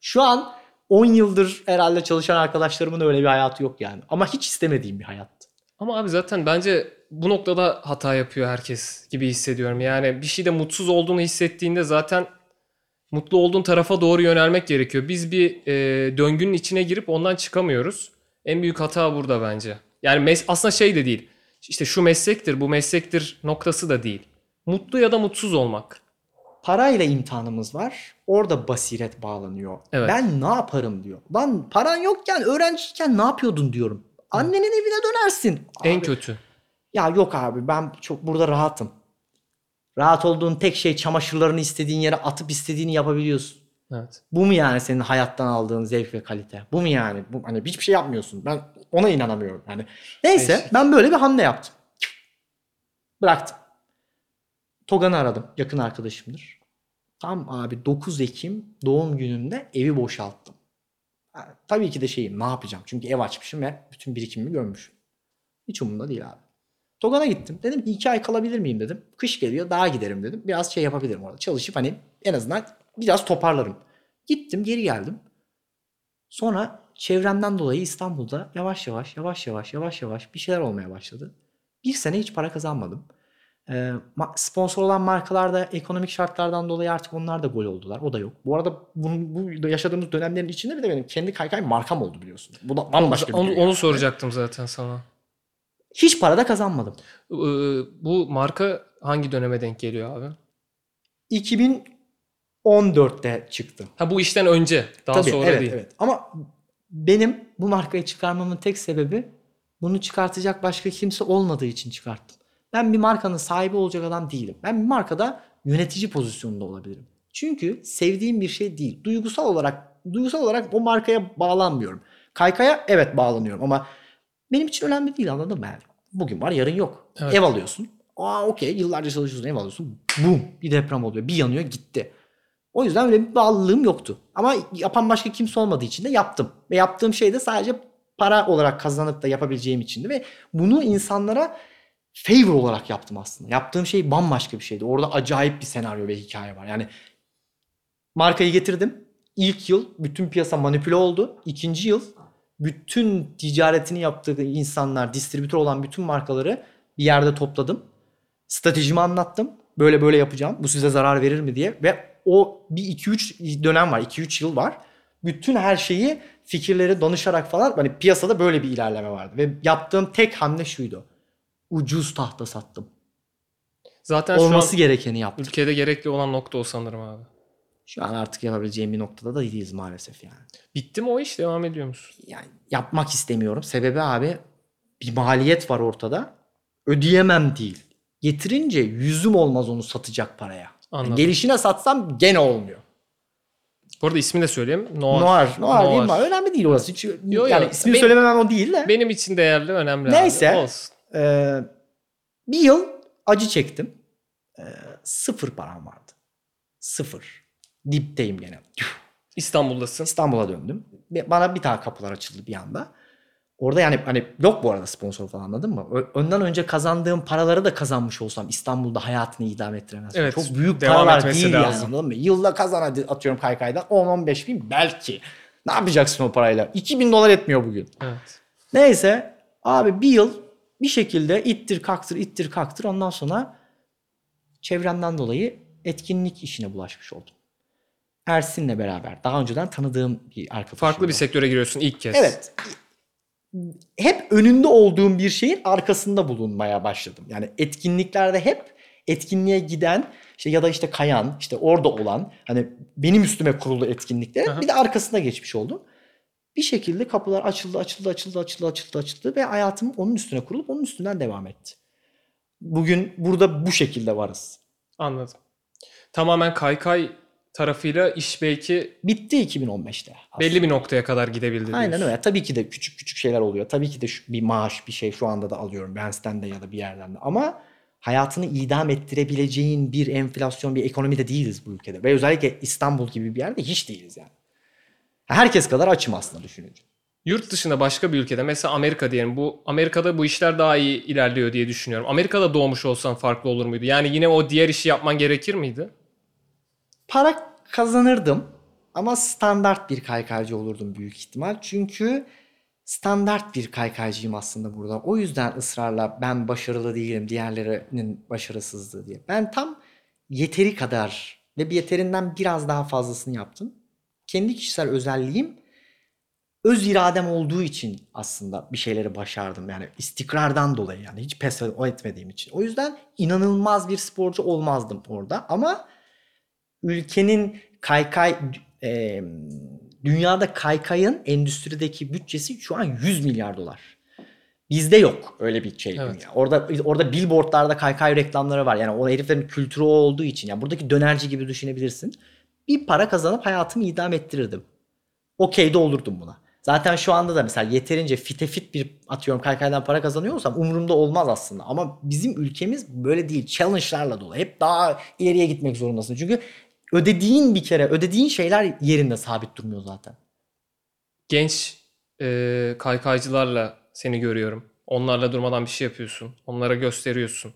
Şu an 10 yıldır herhalde çalışan arkadaşlarımın öyle bir hayatı yok yani. Ama hiç istemediğim bir hayattı. Ama abi zaten bence bu noktada hata yapıyor herkes gibi hissediyorum. Yani bir şeyde mutsuz olduğunu hissettiğinde zaten mutlu olduğun tarafa doğru yönelmek gerekiyor. Biz bir e, döngünün içine girip ondan çıkamıyoruz. En büyük hata burada bence. Yani mes- aslında şey de değil. İşte şu meslektir, bu meslektir noktası da değil. Mutlu ya da mutsuz olmak. Parayla imtihanımız var. Orada basiret bağlanıyor. Evet. Ben ne yaparım diyor. Lan paran yokken öğrenciyken ne yapıyordun diyorum. Annenin evine dönersin. En Abi, kötü. Ya yok abi ben çok burada rahatım. Rahat olduğun tek şey çamaşırlarını istediğin yere atıp istediğini yapabiliyorsun. Evet. Bu mu yani senin hayattan aldığın zevk ve kalite? Bu mu yani? Bu, hani hiçbir şey yapmıyorsun. Ben ona inanamıyorum. Yani neyse Değişik. ben böyle bir hamle yaptım. Bıraktım. Togan'ı aradım. Yakın arkadaşımdır. Tam abi 9 Ekim doğum günümde evi boşalttım. Ha, tabii ki de şeyim ne yapacağım? Çünkü ev açmışım ve bütün birikimimi görmüşüm. Hiç umurumda değil abi. Togan'a gittim. Dedim ki iki ay kalabilir miyim dedim. Kış geliyor daha giderim dedim. Biraz şey yapabilirim orada. Çalışıp hani en azından biraz toparlarım. Gittim geri geldim. Sonra çevremden dolayı İstanbul'da yavaş yavaş yavaş yavaş yavaş yavaş bir şeyler olmaya başladı. Bir sene hiç para kazanmadım. Ee, sponsor olan markalar da ekonomik şartlardan dolayı artık onlar da gol oldular. O da yok. Bu arada bunun, bu yaşadığımız dönemlerin içinde bir de benim kendi kaykay markam oldu biliyorsun. Bu da bambaşka bir onu, onu soracaktım zaten sana. Hiç para da kazanmadım. Ee, bu marka hangi döneme denk geliyor abi? 2014'te çıktı. Ha bu işten önce, daha Tabii, sonra evet, değil. Evet. Ama benim bu markayı çıkarmamın tek sebebi bunu çıkartacak başka kimse olmadığı için çıkarttım. Ben bir markanın sahibi olacak adam değilim. Ben bir markada yönetici pozisyonunda olabilirim. Çünkü sevdiğim bir şey değil. Duygusal olarak duygusal olarak o markaya bağlanmıyorum. Kaykaya evet bağlanıyorum ama benim için önemli değil anladın mı? Yani bugün var yarın yok. Evet. Ev alıyorsun. Aa okey yıllarca çalışıyorsun ev alıyorsun. Bum bir deprem oluyor. Bir yanıyor gitti. O yüzden öyle bir bağlılığım yoktu. Ama yapan başka kimse olmadığı için de yaptım. Ve yaptığım şey de sadece para olarak kazanıp da yapabileceğim içindi. Ve bunu insanlara favor olarak yaptım aslında. Yaptığım şey bambaşka bir şeydi. Orada acayip bir senaryo ve hikaye var. Yani markayı getirdim. İlk yıl bütün piyasa manipüle oldu. İkinci yıl bütün ticaretini yaptığı insanlar, distribütör olan bütün markaları bir yerde topladım. Stratejimi anlattım. Böyle böyle yapacağım. Bu size zarar verir mi diye. Ve o bir 2-3 dönem var. 2-3 yıl var. Bütün her şeyi fikirleri danışarak falan hani piyasada böyle bir ilerleme vardı. Ve yaptığım tek hamle şuydu. Ucuz tahta sattım. Zaten Olması şu an gerekeni yaptım. ülkede gerekli olan nokta o sanırım abi. Şu an artık yapabileceğim bir noktada da değiliz maalesef yani. Bitti mi o iş? Devam ediyor musun? yani yapmak istemiyorum. Sebebi abi bir maliyet var ortada. Ödeyemem değil. Getirince yüzüm olmaz onu satacak paraya. Anladım. Gelişine satsam gene olmuyor. Bu arada ismini de söyleyeyim. Noir. Noir, Noir, değil mi? Noir. Önemli değil orası. Hiç, yo. yani ismini Benim- söylememem o değil de. Benim için değerli, önemli Neyse. abi. Olsun. Ee, bir yıl acı çektim. Ee, sıfır param vardı. Sıfır. Dipteyim gene. İstanbul'dasın. İstanbul'a döndüm. Bana bir tane kapılar açıldı bir anda. Orada yani hani yok bu arada sponsor falan anladın mı? Ö- Önden önce kazandığım paraları da kazanmış olsam İstanbul'da hayatını idame ettiremezsin. Evet, Çok büyük devam paralar değil yani lazım. anladın mı? Yılda kazan hadi atıyorum kaykayda 10-15 bin belki. Ne yapacaksın o parayla? 2000 dolar etmiyor bugün. Evet. Neyse abi bir yıl bir şekilde ittir kaktır ittir kaktır ondan sonra çevremden dolayı etkinlik işine bulaşmış oldum. Ersin'le beraber daha önceden tanıdığım bir arkadaşım. Farklı bir sektöre giriyorsun ilk kez. Evet. Hep önünde olduğum bir şeyin arkasında bulunmaya başladım. Yani etkinliklerde hep etkinliğe giden işte ya da işte kayan, işte orada olan hani benim üstüme kurulu etkinliklerin Aha. bir de arkasına geçmiş oldum. Bir şekilde kapılar açıldı, açıldı, açıldı, açıldı, açıldı, açıldı ve hayatım onun üstüne kurulup onun üstünden devam etti. Bugün burada bu şekilde varız. Anladım. Tamamen kaykay tarafıyla iş belki Bitti 2015'te. aslında. belli bir noktaya kadar gidebildi diyorsun. Aynen öyle. Tabii ki de küçük küçük şeyler oluyor. Tabii ki de şu- bir maaş bir şey şu anda da alıyorum. Bens'ten de ya da bir yerden de. Ama hayatını idam ettirebileceğin bir enflasyon, bir ekonomide değiliz bu ülkede. Ve özellikle İstanbul gibi bir yerde hiç değiliz yani. Herkes kadar açım aslında düşününce. Yurt dışında başka bir ülkede mesela Amerika diyelim. Bu Amerika'da bu işler daha iyi ilerliyor diye düşünüyorum. Amerika'da doğmuş olsan farklı olur muydu? Yani yine o diğer işi yapman gerekir miydi? Para kazanırdım ama standart bir kaykaycı olurdum büyük ihtimal. Çünkü standart bir kaykaycıyım aslında burada. O yüzden ısrarla ben başarılı değilim diğerlerinin başarısızlığı diye. Ben tam yeteri kadar ve bir yeterinden biraz daha fazlasını yaptım. Kendi kişisel özelliğim öz iradem olduğu için aslında bir şeyleri başardım. Yani istikrardan dolayı yani hiç pes etmediğim için. O yüzden inanılmaz bir sporcu olmazdım orada ama ülkenin kaykay e, dünyada kaykayın endüstrideki bütçesi şu an 100 milyar dolar. Bizde yok öyle bir şey Evet. dünya. Orada orada billboardlarda kaykay reklamları var. Yani o heriflerin kültürü olduğu için. Yani buradaki dönerci gibi düşünebilirsin. Bir para kazanıp hayatımı idame ettirirdim. Okey de olurdum buna. Zaten şu anda da mesela yeterince fite fit bir atıyorum kaykaydan para kazanıyor olsam umurumda olmaz aslında. Ama bizim ülkemiz böyle değil. Challenge'larla dolu. Hep daha ileriye gitmek zorundasın. Çünkü ödediğin bir kere ödediğin şeyler yerinde sabit durmuyor zaten. Genç e, kaykaycılarla seni görüyorum. Onlarla durmadan bir şey yapıyorsun. Onlara gösteriyorsun.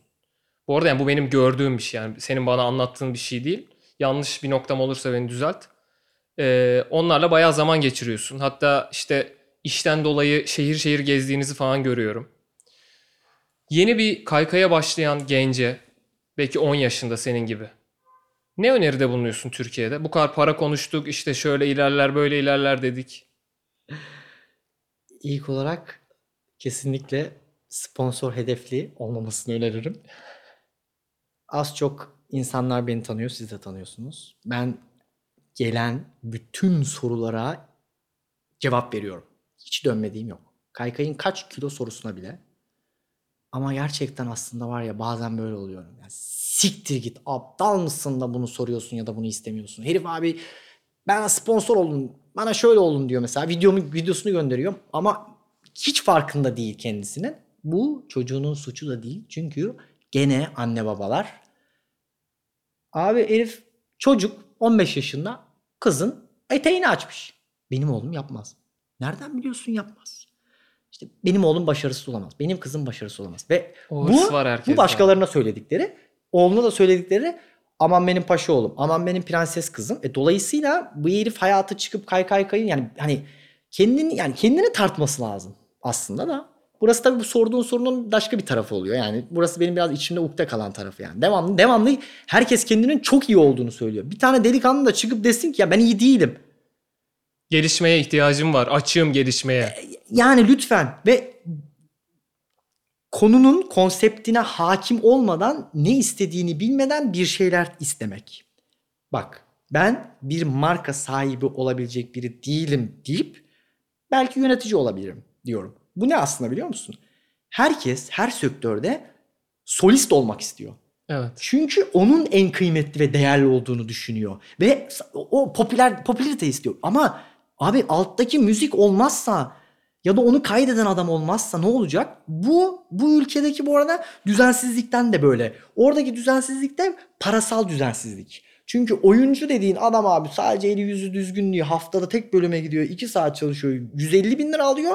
Bu arada yani bu benim gördüğüm bir şey. Yani senin bana anlattığın bir şey değil. Yanlış bir noktam olursa beni düzelt. E, onlarla bayağı zaman geçiriyorsun. Hatta işte işten dolayı şehir şehir gezdiğinizi falan görüyorum. Yeni bir kaykaya başlayan gence, belki 10 yaşında senin gibi. Ne öneride bulunuyorsun Türkiye'de? Bu kadar para konuştuk, işte şöyle ilerler, böyle ilerler dedik. İlk olarak kesinlikle sponsor hedefli olmamasını öneririm. Az çok insanlar beni tanıyor, siz de tanıyorsunuz. Ben gelen bütün sorulara cevap veriyorum. Hiç dönmediğim yok. Kaykayın kaç kilo sorusuna bile. Ama gerçekten aslında var ya bazen böyle oluyorum. Yani siktir git aptal mısın da bunu soruyorsun ya da bunu istemiyorsun. Herif abi ben sponsor oldum bana şöyle olun diyor mesela videomu videosunu gönderiyorum ama hiç farkında değil kendisinin. Bu çocuğunun suçu da değil çünkü gene anne babalar abi herif çocuk 15 yaşında kızın eteğini açmış. Benim oğlum yapmaz. Nereden biliyorsun yapmaz. İşte benim oğlum başarısız olamaz. Benim kızım başarısız olamaz. Ve O bu, var bu başkalarına söyledikleri. Oğluna da söyledikleri aman benim paşa oğlum. Aman benim prenses kızım. E, dolayısıyla bu herif hayata çıkıp kay kay kayın yani hani kendini yani kendini tartması lazım aslında da. Burası tabii bu sorduğun sorunun başka bir tarafı oluyor. Yani burası benim biraz içimde ukde kalan tarafı yani. Devamlı devamlı herkes kendinin çok iyi olduğunu söylüyor. Bir tane delikanlı da çıkıp desin ki ya ben iyi değilim. Gelişmeye ihtiyacım var. Açığım gelişmeye. Yani lütfen ve konunun konseptine hakim olmadan ne istediğini bilmeden bir şeyler istemek. Bak ben bir marka sahibi olabilecek biri değilim deyip belki yönetici olabilirim diyorum. Bu ne aslında biliyor musun? Herkes her sektörde solist olmak istiyor. Evet. Çünkü onun en kıymetli ve değerli olduğunu düşünüyor. Ve o popüler popülarite istiyor. Ama abi alttaki müzik olmazsa ya da onu kaydeden adam olmazsa ne olacak? Bu bu ülkedeki bu arada düzensizlikten de böyle. Oradaki düzensizlik de parasal düzensizlik. Çünkü oyuncu dediğin adam abi sadece eli yüzü düzgün diye haftada tek bölüme gidiyor. 2 saat çalışıyor. 150 bin lira alıyor.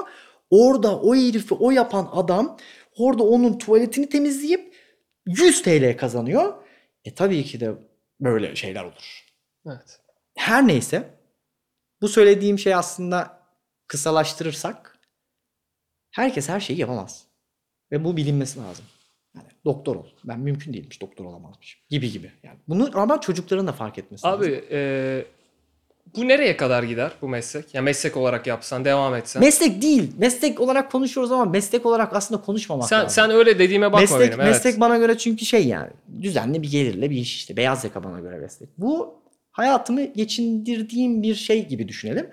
Orada o herifi o yapan adam orada onun tuvaletini temizleyip 100 TL kazanıyor. E tabii ki de böyle şeyler olur. Evet. Her neyse bu söylediğim şey aslında kısalaştırırsak herkes her şeyi yapamaz. Ve bu bilinmesi lazım. Yani doktor ol. Ben mümkün değilmiş doktor olamazmışım. Gibi gibi. Yani bunu ama çocukların da fark etmesi lazım. Abi e, bu nereye kadar gider bu meslek? Ya meslek olarak yapsan, devam etsen. Meslek değil. Meslek olarak konuşuyoruz ama meslek olarak aslında konuşmamak sen lazım. sen öyle dediğime bakma meslek, benim. Evet. meslek bana göre çünkü şey yani düzenli bir gelirle bir iş işte. Beyaz yaka bana göre meslek. Bu hayatımı geçindirdiğim bir şey gibi düşünelim.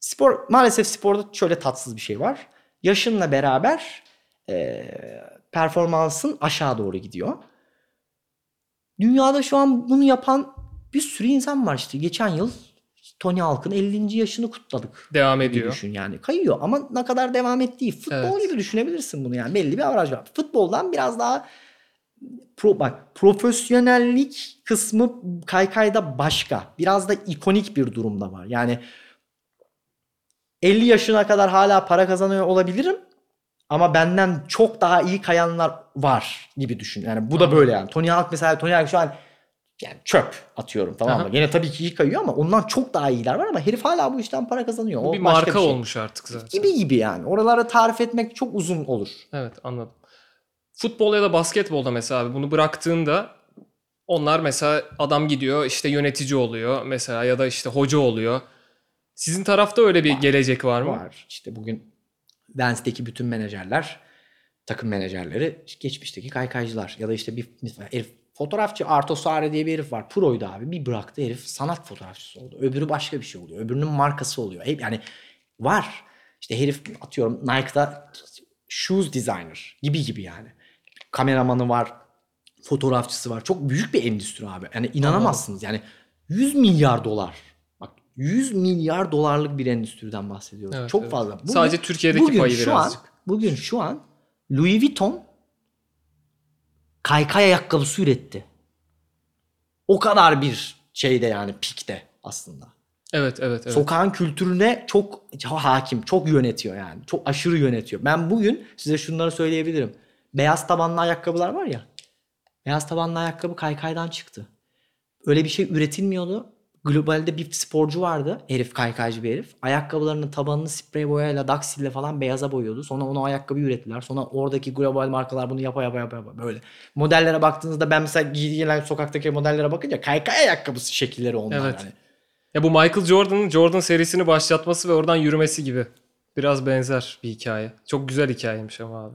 Spor maalesef sporda şöyle tatsız bir şey var. Yaşınla beraber e, performansın aşağı doğru gidiyor. Dünyada şu an bunu yapan bir sürü insan var işte. Geçen yıl Tony Hawk'ın 50. yaşını kutladık. devam ediyor. düşün yani. Kayıyor ama ne kadar devam ettiği. Futbol Evet. gibi düşünebilirsin bunu yani. Belli bir avaraj var. Futboldan biraz daha pro, bak profesyonellik kısmı kaykayda başka. Biraz da ikonik bir durumda var. Yani 50 yaşına kadar hala para kazanıyor olabilirim. Ama benden çok daha iyi kayanlar var gibi düşün. Yani bu da böyle yani. Tony Hawk mesela Tony Hawk şu an yani çöp atıyorum tamam mı? Aha. Gene tabii ki iyi kayıyor ama ondan çok daha iyiler var ama herif hala bu işten para kazanıyor. Bu O bir başka marka şey. olmuş artık zaten. Gibi gibi yani. Oraları tarif etmek çok uzun olur. Evet anladım. Futbol ya da basketbolda mesela abi bunu bıraktığında onlar mesela adam gidiyor işte yönetici oluyor mesela ya da işte hoca oluyor. Sizin tarafta öyle bir gelecek var mı? Var. İşte bugün Vance'deki bütün menajerler, takım menajerleri geçmişteki kaykaycılar ya da işte bir herif fotoğrafçı Arto Sare diye bir herif var. Pro'ydu abi. Bir bıraktı herif sanat fotoğrafçısı oldu. Öbürü başka bir şey oluyor. Öbürünün markası oluyor. Hep yani var. İşte herif atıyorum Nike'da shoes designer gibi gibi yani. Kameramanı var, fotoğrafçısı var. Çok büyük bir endüstri abi. Yani inanamazsınız. Yani 100 milyar dolar. Bak 100 milyar dolarlık bir endüstriden bahsediyoruz. Evet, Çok evet. fazla. Bugün- Sadece Türkiye'deki bugün payı şu birazcık. An, bugün şu an Louis Vuitton kaykay ayakkabısı üretti. O kadar bir şeyde yani pikte aslında. Evet evet evet. Sokağın kültürüne çok hakim, çok yönetiyor yani. Çok aşırı yönetiyor. Ben bugün size şunları söyleyebilirim. Beyaz tabanlı ayakkabılar var ya. Beyaz tabanlı ayakkabı kaykaydan çıktı. Öyle bir şey üretilmiyordu. Globalde bir sporcu vardı. Herif kaykaycı bir herif. Ayakkabılarının tabanını sprey boyayla, daksille falan beyaza boyuyordu. Sonra onu ayakkabı ürettiler. Sonra oradaki global markalar bunu yapa yapa yapa, yapa böyle. Modellere baktığınızda ben mesela giyilen sokaktaki modellere bakınca kaykay ayakkabısı şekilleri onlar. Evet. Yani. Ya bu Michael Jordan'ın Jordan serisini başlatması ve oradan yürümesi gibi. Biraz benzer bir hikaye. Çok güzel hikayeymiş ama abi.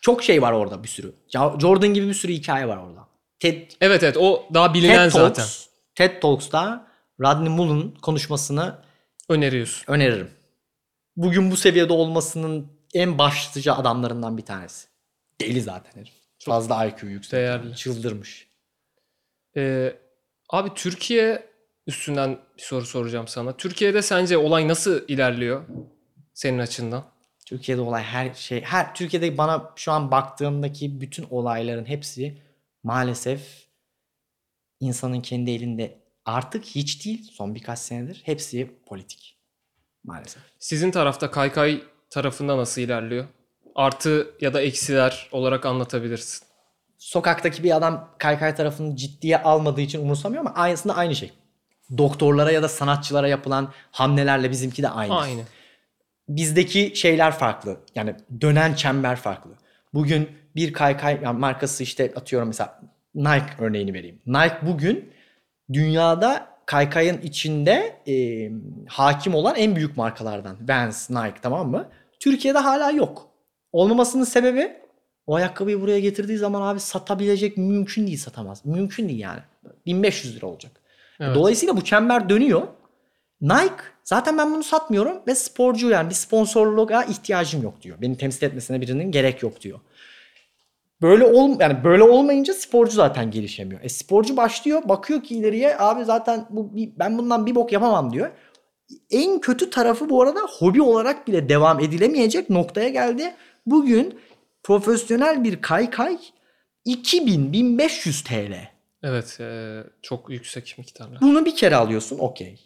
Çok şey var orada bir sürü. Jordan gibi bir sürü hikaye var orada. Ted, Evet evet o daha bilinen TED zaten. Talks, TED Talks'ta Rodney Mullen konuşmasını Öneriyorsun. öneririm. Bugün bu seviyede olmasının en başlıca adamlarından bir tanesi. Deli zaten herif. Fazla IQ yüksek. değerli. Çıldırmış. Ee, abi Türkiye üstünden bir soru soracağım sana. Türkiye'de sence olay nasıl ilerliyor senin açından? Türkiye'de olay her şey her Türkiye'de bana şu an baktığımdaki bütün olayların hepsi maalesef insanın kendi elinde artık hiç değil son birkaç senedir hepsi politik. Maalesef. Sizin tarafta Kaykay tarafında nasıl ilerliyor? Artı ya da eksiler olarak anlatabilirsin. Sokaktaki bir adam kaykay tarafını ciddiye almadığı için umursamıyor ama aynısında aynı şey. Doktorlara ya da sanatçılara yapılan hamlelerle bizimki de aynı. Aynı. bizdeki şeyler farklı. Yani dönen çember farklı. Bugün bir kaykay yani markası işte atıyorum mesela Nike örneğini vereyim. Nike bugün dünyada kaykayın içinde e, hakim olan en büyük markalardan. Vans, Nike tamam mı? Türkiye'de hala yok. Olmamasının sebebi o ayakkabıyı buraya getirdiği zaman abi satabilecek mümkün değil satamaz. Mümkün değil yani. 1500 lira olacak. Evet. Dolayısıyla bu çember dönüyor. Nike zaten ben bunu satmıyorum ve sporcu yani bir sponsorluğa ihtiyacım yok diyor. Beni temsil etmesine birinin gerek yok diyor. Böyle ol yani böyle olmayınca sporcu zaten gelişemiyor. E sporcu başlıyor bakıyor ki ileriye abi zaten bu ben bundan bir bok yapamam diyor. En kötü tarafı bu arada hobi olarak bile devam edilemeyecek noktaya geldi. Bugün profesyonel bir kaykay 2000-1500 TL. Evet e, çok yüksek miktarlar. Bunu bir kere alıyorsun okey.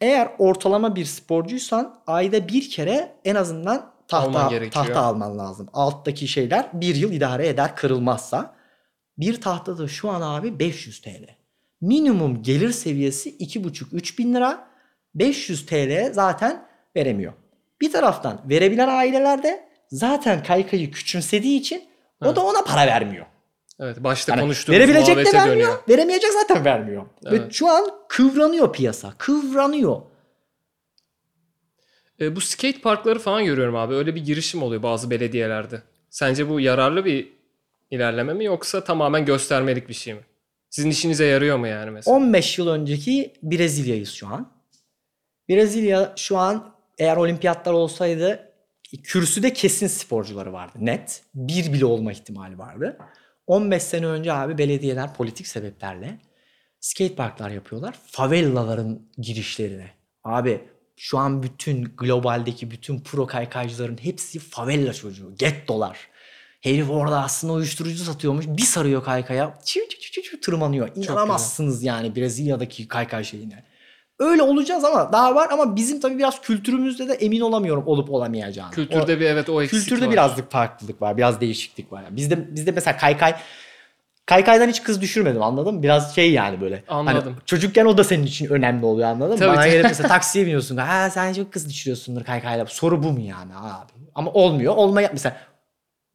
Eğer ortalama bir sporcuysan ayda bir kere en azından tahta, Alman gerekiyor. tahta alman lazım. Alttaki şeyler bir yıl idare eder kırılmazsa. Bir tahtada şu an abi 500 TL. Minimum gelir seviyesi 2,5-3 bin lira. 500 TL zaten veremiyor. Bir taraftan verebilen ailelerde zaten kaykayı küçümsediği için o Evet. da ona para vermiyor. Evet başta Yani konuştuğumuz verebilecek de vermiyor. dönüyor. Veremeyecek zaten vermiyor. Ve Evet. şu an kıvranıyor piyasa. Kıvranıyor. E, bu skate parkları falan görüyorum abi. Öyle bir girişim oluyor bazı belediyelerde. Sence bu yararlı bir ilerleme mi yoksa tamamen göstermelik bir şey mi? Sizin işinize yarıyor mu yani mesela? 15 yıl önceki Brezilya'yız şu an. Brezilya şu an eğer olimpiyatlar olsaydı kürsüde kesin sporcuları vardı. Net. Bir bile olma ihtimali vardı. 15 sene önce abi belediyeler politik sebeplerle skate parklar yapıyorlar. Favelaların girişlerine. Abi şu an bütün globaldeki bütün pro kaykaycıların hepsi favela çocuğu. Gettolar. Herif orada aslında uyuşturucu satıyormuş. Bir sarıyor kaykaya. Çiv çiv çiv çiv tırmanıyor. İnanamazsınız yani Brezilya'daki kaykay şeyine. Öyle olacağız ama daha var ama bizim tabii biraz kültürümüzde de emin olamıyorum olup olamayacağını. Kültürde O- bir evet o eksik kültürde var. birazcık farklılık var. Biraz değişiklik var. Yani bizde bizde mesela kaykay Kaykaydan hiç kız düşürmedim anladın mı? Biraz şey yani böyle. Anladım. Hani çocukken o da senin için önemli oluyor anladın mı? Tabii, Bana tabii. gelip mesela taksiye biniyorsun. Ha sen çok kız düşürüyorsundur kaykayla. Soru bu mu yani abi? Ama olmuyor. Olmaya mesela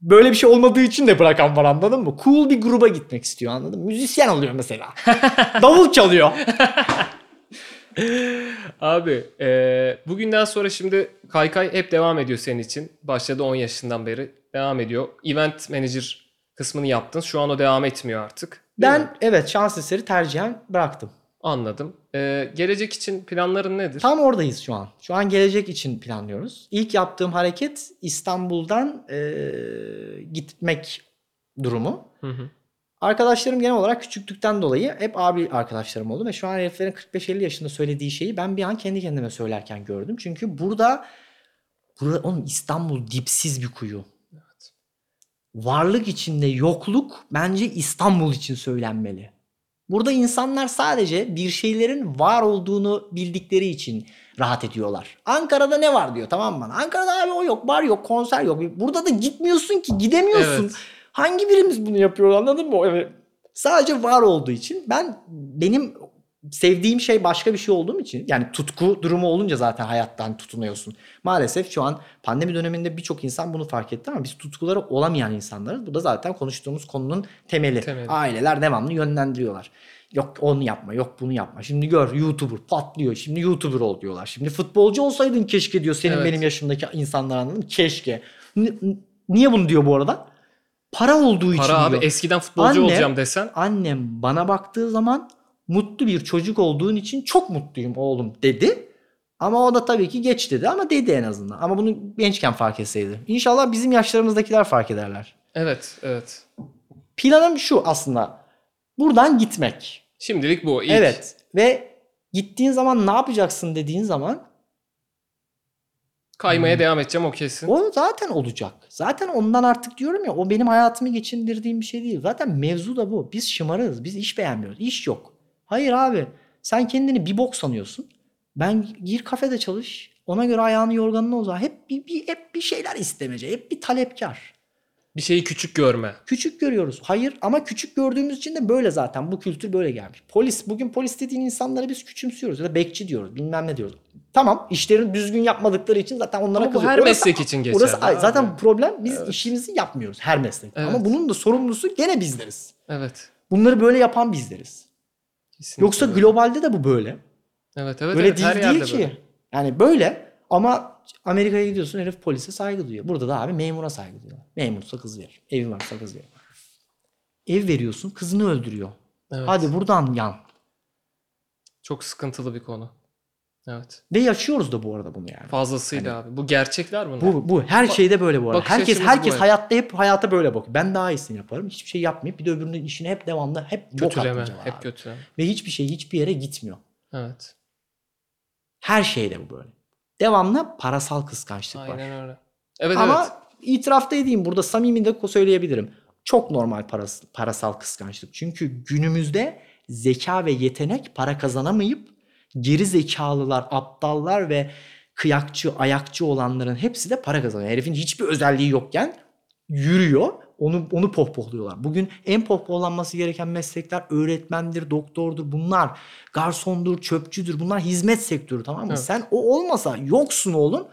böyle bir şey olmadığı için de bırakan var anladın mı? Cool bir gruba gitmek istiyor anladın mı? Müzisyen oluyor mesela. Davul çalıyor. Abi e, bugünden sonra şimdi kaykay hep devam ediyor senin için. Başladı 10 yaşından beri. Devam ediyor. Event manager kısmını yaptın. Şu an o devam etmiyor artık. Değil mi? Ben evet şans eseri tercihen bıraktım. Anladım. E, gelecek için planların nedir? Tam oradayız şu an. Şu an gelecek için planlıyoruz. İlk yaptığım hareket İstanbul'dan eee, gitmek durumu. Hı hı. Arkadaşlarım genel olarak küçüklükten dolayı hep abi arkadaşlarım oldu ve şu an heriflerin 45-50 yaşında söylediği şeyi ben bir an kendi kendime söylerken gördüm. Çünkü burada burada oğlum İstanbul dipsiz bir kuyu. Varlık içinde yokluk bence İstanbul için söylenmeli. Burada insanlar sadece bir şeylerin var olduğunu bildikleri için rahat ediyorlar. Ankara'da ne var diyor tamam mı? Ankara'da abi o yok, bar yok, konser yok. Burada da gitmiyorsun ki, gidemiyorsun. Evet. Hangi birimiz bunu yapıyor anladın mı? Evet. Sadece var olduğu için ben benim sevdiğim şey başka bir şey olduğum için yani tutku durumu olunca zaten hayattan tutunuyorsun. Maalesef şu an pandemi döneminde birçok insan bunu fark etti ama biz tutkuları olamayan insanlarız. Bu da zaten konuştuğumuz konunun temeli. Temeli. Aileler devamlı yönlendiriyorlar. Yok onu yapma, yok bunu yapma. Şimdi gör YouTuber patlıyor. Şimdi YouTuber ol diyorlar. Şimdi futbolcu olsaydın keşke diyor senin Evet. benim yaşımdaki insanlar anladın mı? Keşke. Ni- niye bunu diyor bu arada? Para olduğu için Para abi diyor. eskiden futbolcu Anne- olacağım desen Annem bana baktığı zaman mutlu bir çocuk olduğun için çok mutluyum oğlum dedi. Ama o da tabii ki geç dedi ama dedi en azından. Ama bunu gençken fark etseydi. İnşallah bizim yaşlarımızdakiler fark ederler. evet evet. Planım şu aslında. Buradan gitmek. Şimdilik bu ilk. Evet. Ve gittiğin zaman ne yapacaksın dediğin zaman Kaymaya Hmm. devam edeceğim o kesin. o zaten olacak. Zaten ondan artık diyorum ya o benim hayatımı geçindirdiğim bir şey değil. Zaten mevzu da bu. Biz şımarırız. Biz iş beğenmiyoruz. İş yok. Hayır abi. Sen kendini bir bok sanıyorsun. Ben gir kafede çalış. Ona göre ayağını yorganına uzar. Hep bir, bir, hep bir şeyler istemece. Hep bir talepkar. Bir şeyi küçük görme. Küçük görüyoruz. Hayır ama küçük gördüğümüz için de böyle zaten. Bu kültür böyle gelmiş. Polis, bugün polis dediğin insanları biz küçümsüyoruz. Ya da bekçi diyoruz. Bilmem ne diyoruz. Tamam işlerini düzgün yapmadıkları için zaten onlara Ama bu kızıyoruz. her Orası- meslek için geçerli. Orası, abi. zaten problem biz işimizi yapmıyoruz her meslekte. Evet. Ama bunun da sorumlusu gene bizleriz. Evet. Bunları böyle yapan bizleriz. Kesinlikle Yoksa öyle. globalde de bu böyle. Evet evet. böyle evet, değil, her değil ki. böyle. Yani böyle ama Amerika'ya gidiyorsun herif polise saygı duyuyor. Burada da abi memura saygı duyuyor. Memursa kız verir. Evi varsa kız verir. Ev veriyorsun kızını öldürüyor. Evet. Hadi buradan yan. Çok sıkıntılı bir konu. Evet. Ve yaşıyoruz da bu arada bunu yani. Fazlasıyla abi. Bu gerçekler bunlar. Bu, bu her şeyde böyle bu arada. Herkes herkes bu, hayatta hep hayata böyle bakıyor. Ben daha iyisini yaparım. Hiçbir şey yapmayıp bir de öbürünün işini hep devamlı hep kötüleme. Hep abi. kötüleme. Ve hiçbir şey hiçbir yere gitmiyor. Evet. Her şeyde bu böyle. Devamlı parasal kıskançlık var. Aynen öyle. Evet Ama evet. itiraf da edeyim burada samimi de söyleyebilirim. Çok normal paras- parasal kıskançlık. Çünkü günümüzde zeka ve yetenek para kazanamayıp geri zekalılar, aptallar ve kıyakçı, ayakçı olanların hepsi de para kazanıyor. Herifin hiçbir özelliği yokken yürüyor. Onu onu pohpohluyorlar. Bugün en pohpohlanması gereken meslekler öğretmendir, doktordur. Bunlar garsondur, çöpçüdür. Bunlar hizmet sektörü tamam mı? Evet. Sen o olmasa yoksun oğlum.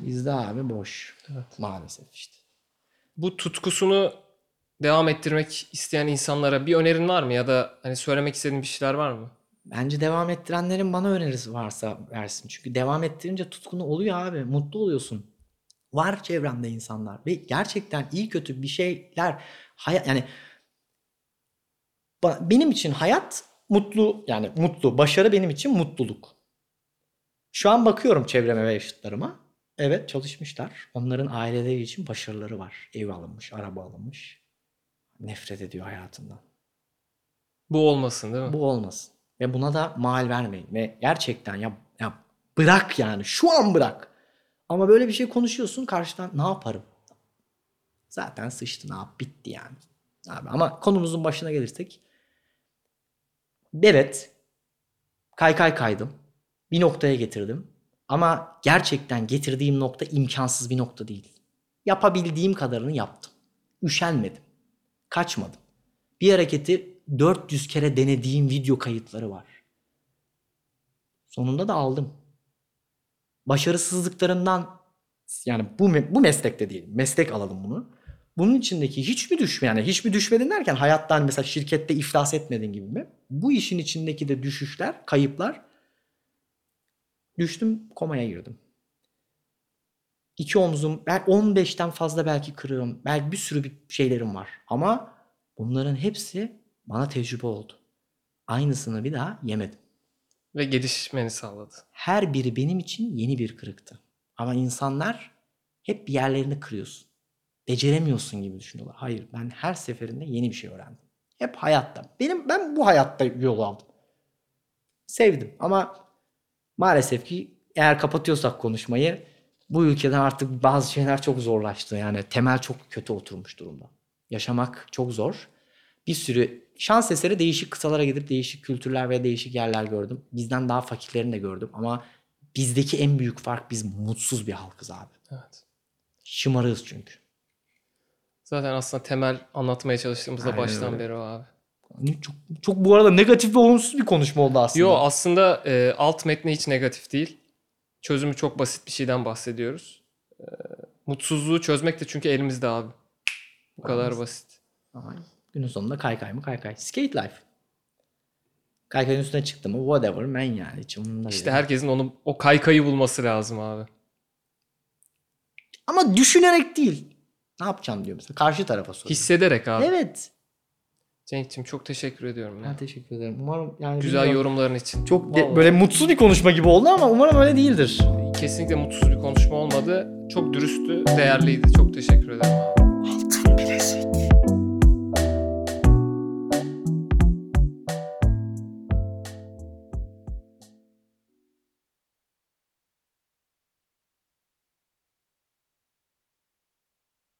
Bizde abi boş. Evet. Maalesef işte. Bu tutkusunu devam ettirmek isteyen insanlara bir önerin var mı? Ya da hani söylemek istediğin bir şeyler var mı? Bence devam ettirenlerin bana önerisi varsa versin. Çünkü devam ettirince tutkunu oluyor abi. Mutlu oluyorsun. Var çevremde insanlar ve gerçekten iyi kötü bir şeyler hayat yani benim için hayat mutlu yani mutlu başarı benim için mutluluk. Şu an bakıyorum çevreme ve yaşıtlarıma. Evet çalışmışlar. Onların aileleri için başarıları var. Ev alınmış, araba alınmış. Nefret ediyor hayatından. Bu olmasın değil mi? Bu olmasın. Ve buna da mal vermeyin. Ve gerçekten ya, ya bırak yani. Şu an bırak. Ama böyle bir şey konuşuyorsun karşıdan ne yaparım? Zaten sıçtı ne yap bitti yani. Abi, ama konumuzun başına gelirsek. Evet. Kay kay kaydım. Bir noktaya getirdim. Ama gerçekten getirdiğim nokta imkansız bir nokta değil. Yapabildiğim kadarını yaptım. Üşenmedim. Kaçmadım. Bir hareketi 400 kere denediğim video kayıtları var. Sonunda da aldım. Başarısızlıklarından yani bu bu meslekte değil. Meslek alalım bunu. Bunun içindeki hiç mi düşme yani hiç mi düşmedin derken hayattan mesela şirkette iflas etmedin gibi mi? Bu işin içindeki de düşüşler, kayıplar düştüm komaya girdim. İki omzum, ben 15'ten fazla belki kırığım, belki bir sürü bir şeylerim var. Ama bunların hepsi bana tecrübe oldu. Aynısını bir daha yemedim. Ve gelişmeni sağladı. Her biri benim için yeni bir kırıktı. Ama insanlar hep bir yerlerini kırıyorsun. Beceremiyorsun gibi düşünüyorlar. Hayır ben her seferinde yeni bir şey öğrendim. Hep hayatta. Benim ben bu hayatta yol aldım. Sevdim ama maalesef ki eğer kapatıyorsak konuşmayı bu ülkeden artık bazı şeyler çok zorlaştı. Yani temel çok kötü oturmuş durumda. Yaşamak çok zor. Bir sürü şans eseri değişik kıtalara gidip değişik kültürler ve değişik yerler gördüm. Bizden daha fakirlerini de gördüm ama bizdeki en büyük fark biz mutsuz bir halkız abi. Evet. Şımarığız çünkü. Zaten aslında temel anlatmaya çalıştığımızda Aynen baştan öyle. beri o abi. Çok, çok bu arada negatif ve olumsuz bir konuşma oldu aslında. Yo aslında e, alt metni hiç negatif değil. Çözümü çok basit bir şeyden bahsediyoruz. E, mutsuzluğu çözmek de çünkü elimizde abi. Bu kadar Elimizde. basit. Ama günün sonunda kaykay mı kaykay. Skate life. Kaykayın üstüne çıktı mı whatever man yani. Hiç İşte değil. herkesin onu o kaykayı bulması lazım abi. Ama düşünerek değil. Ne yapacağım diyor mesela. Karşı tarafa soruyor. Hissederek abi. Evet. Cenk'cim çok teşekkür ediyorum. ya. Ben teşekkür ederim. Umarım yani Güzel bilmiyorum, yorumların için. Çok de- böyle mutsuz bir konuşma gibi oldu ama umarım öyle değildir. Kesinlikle mutsuz bir konuşma olmadı. Çok dürüsttü, değerliydi. Çok teşekkür ederim abi. Altın bilezik.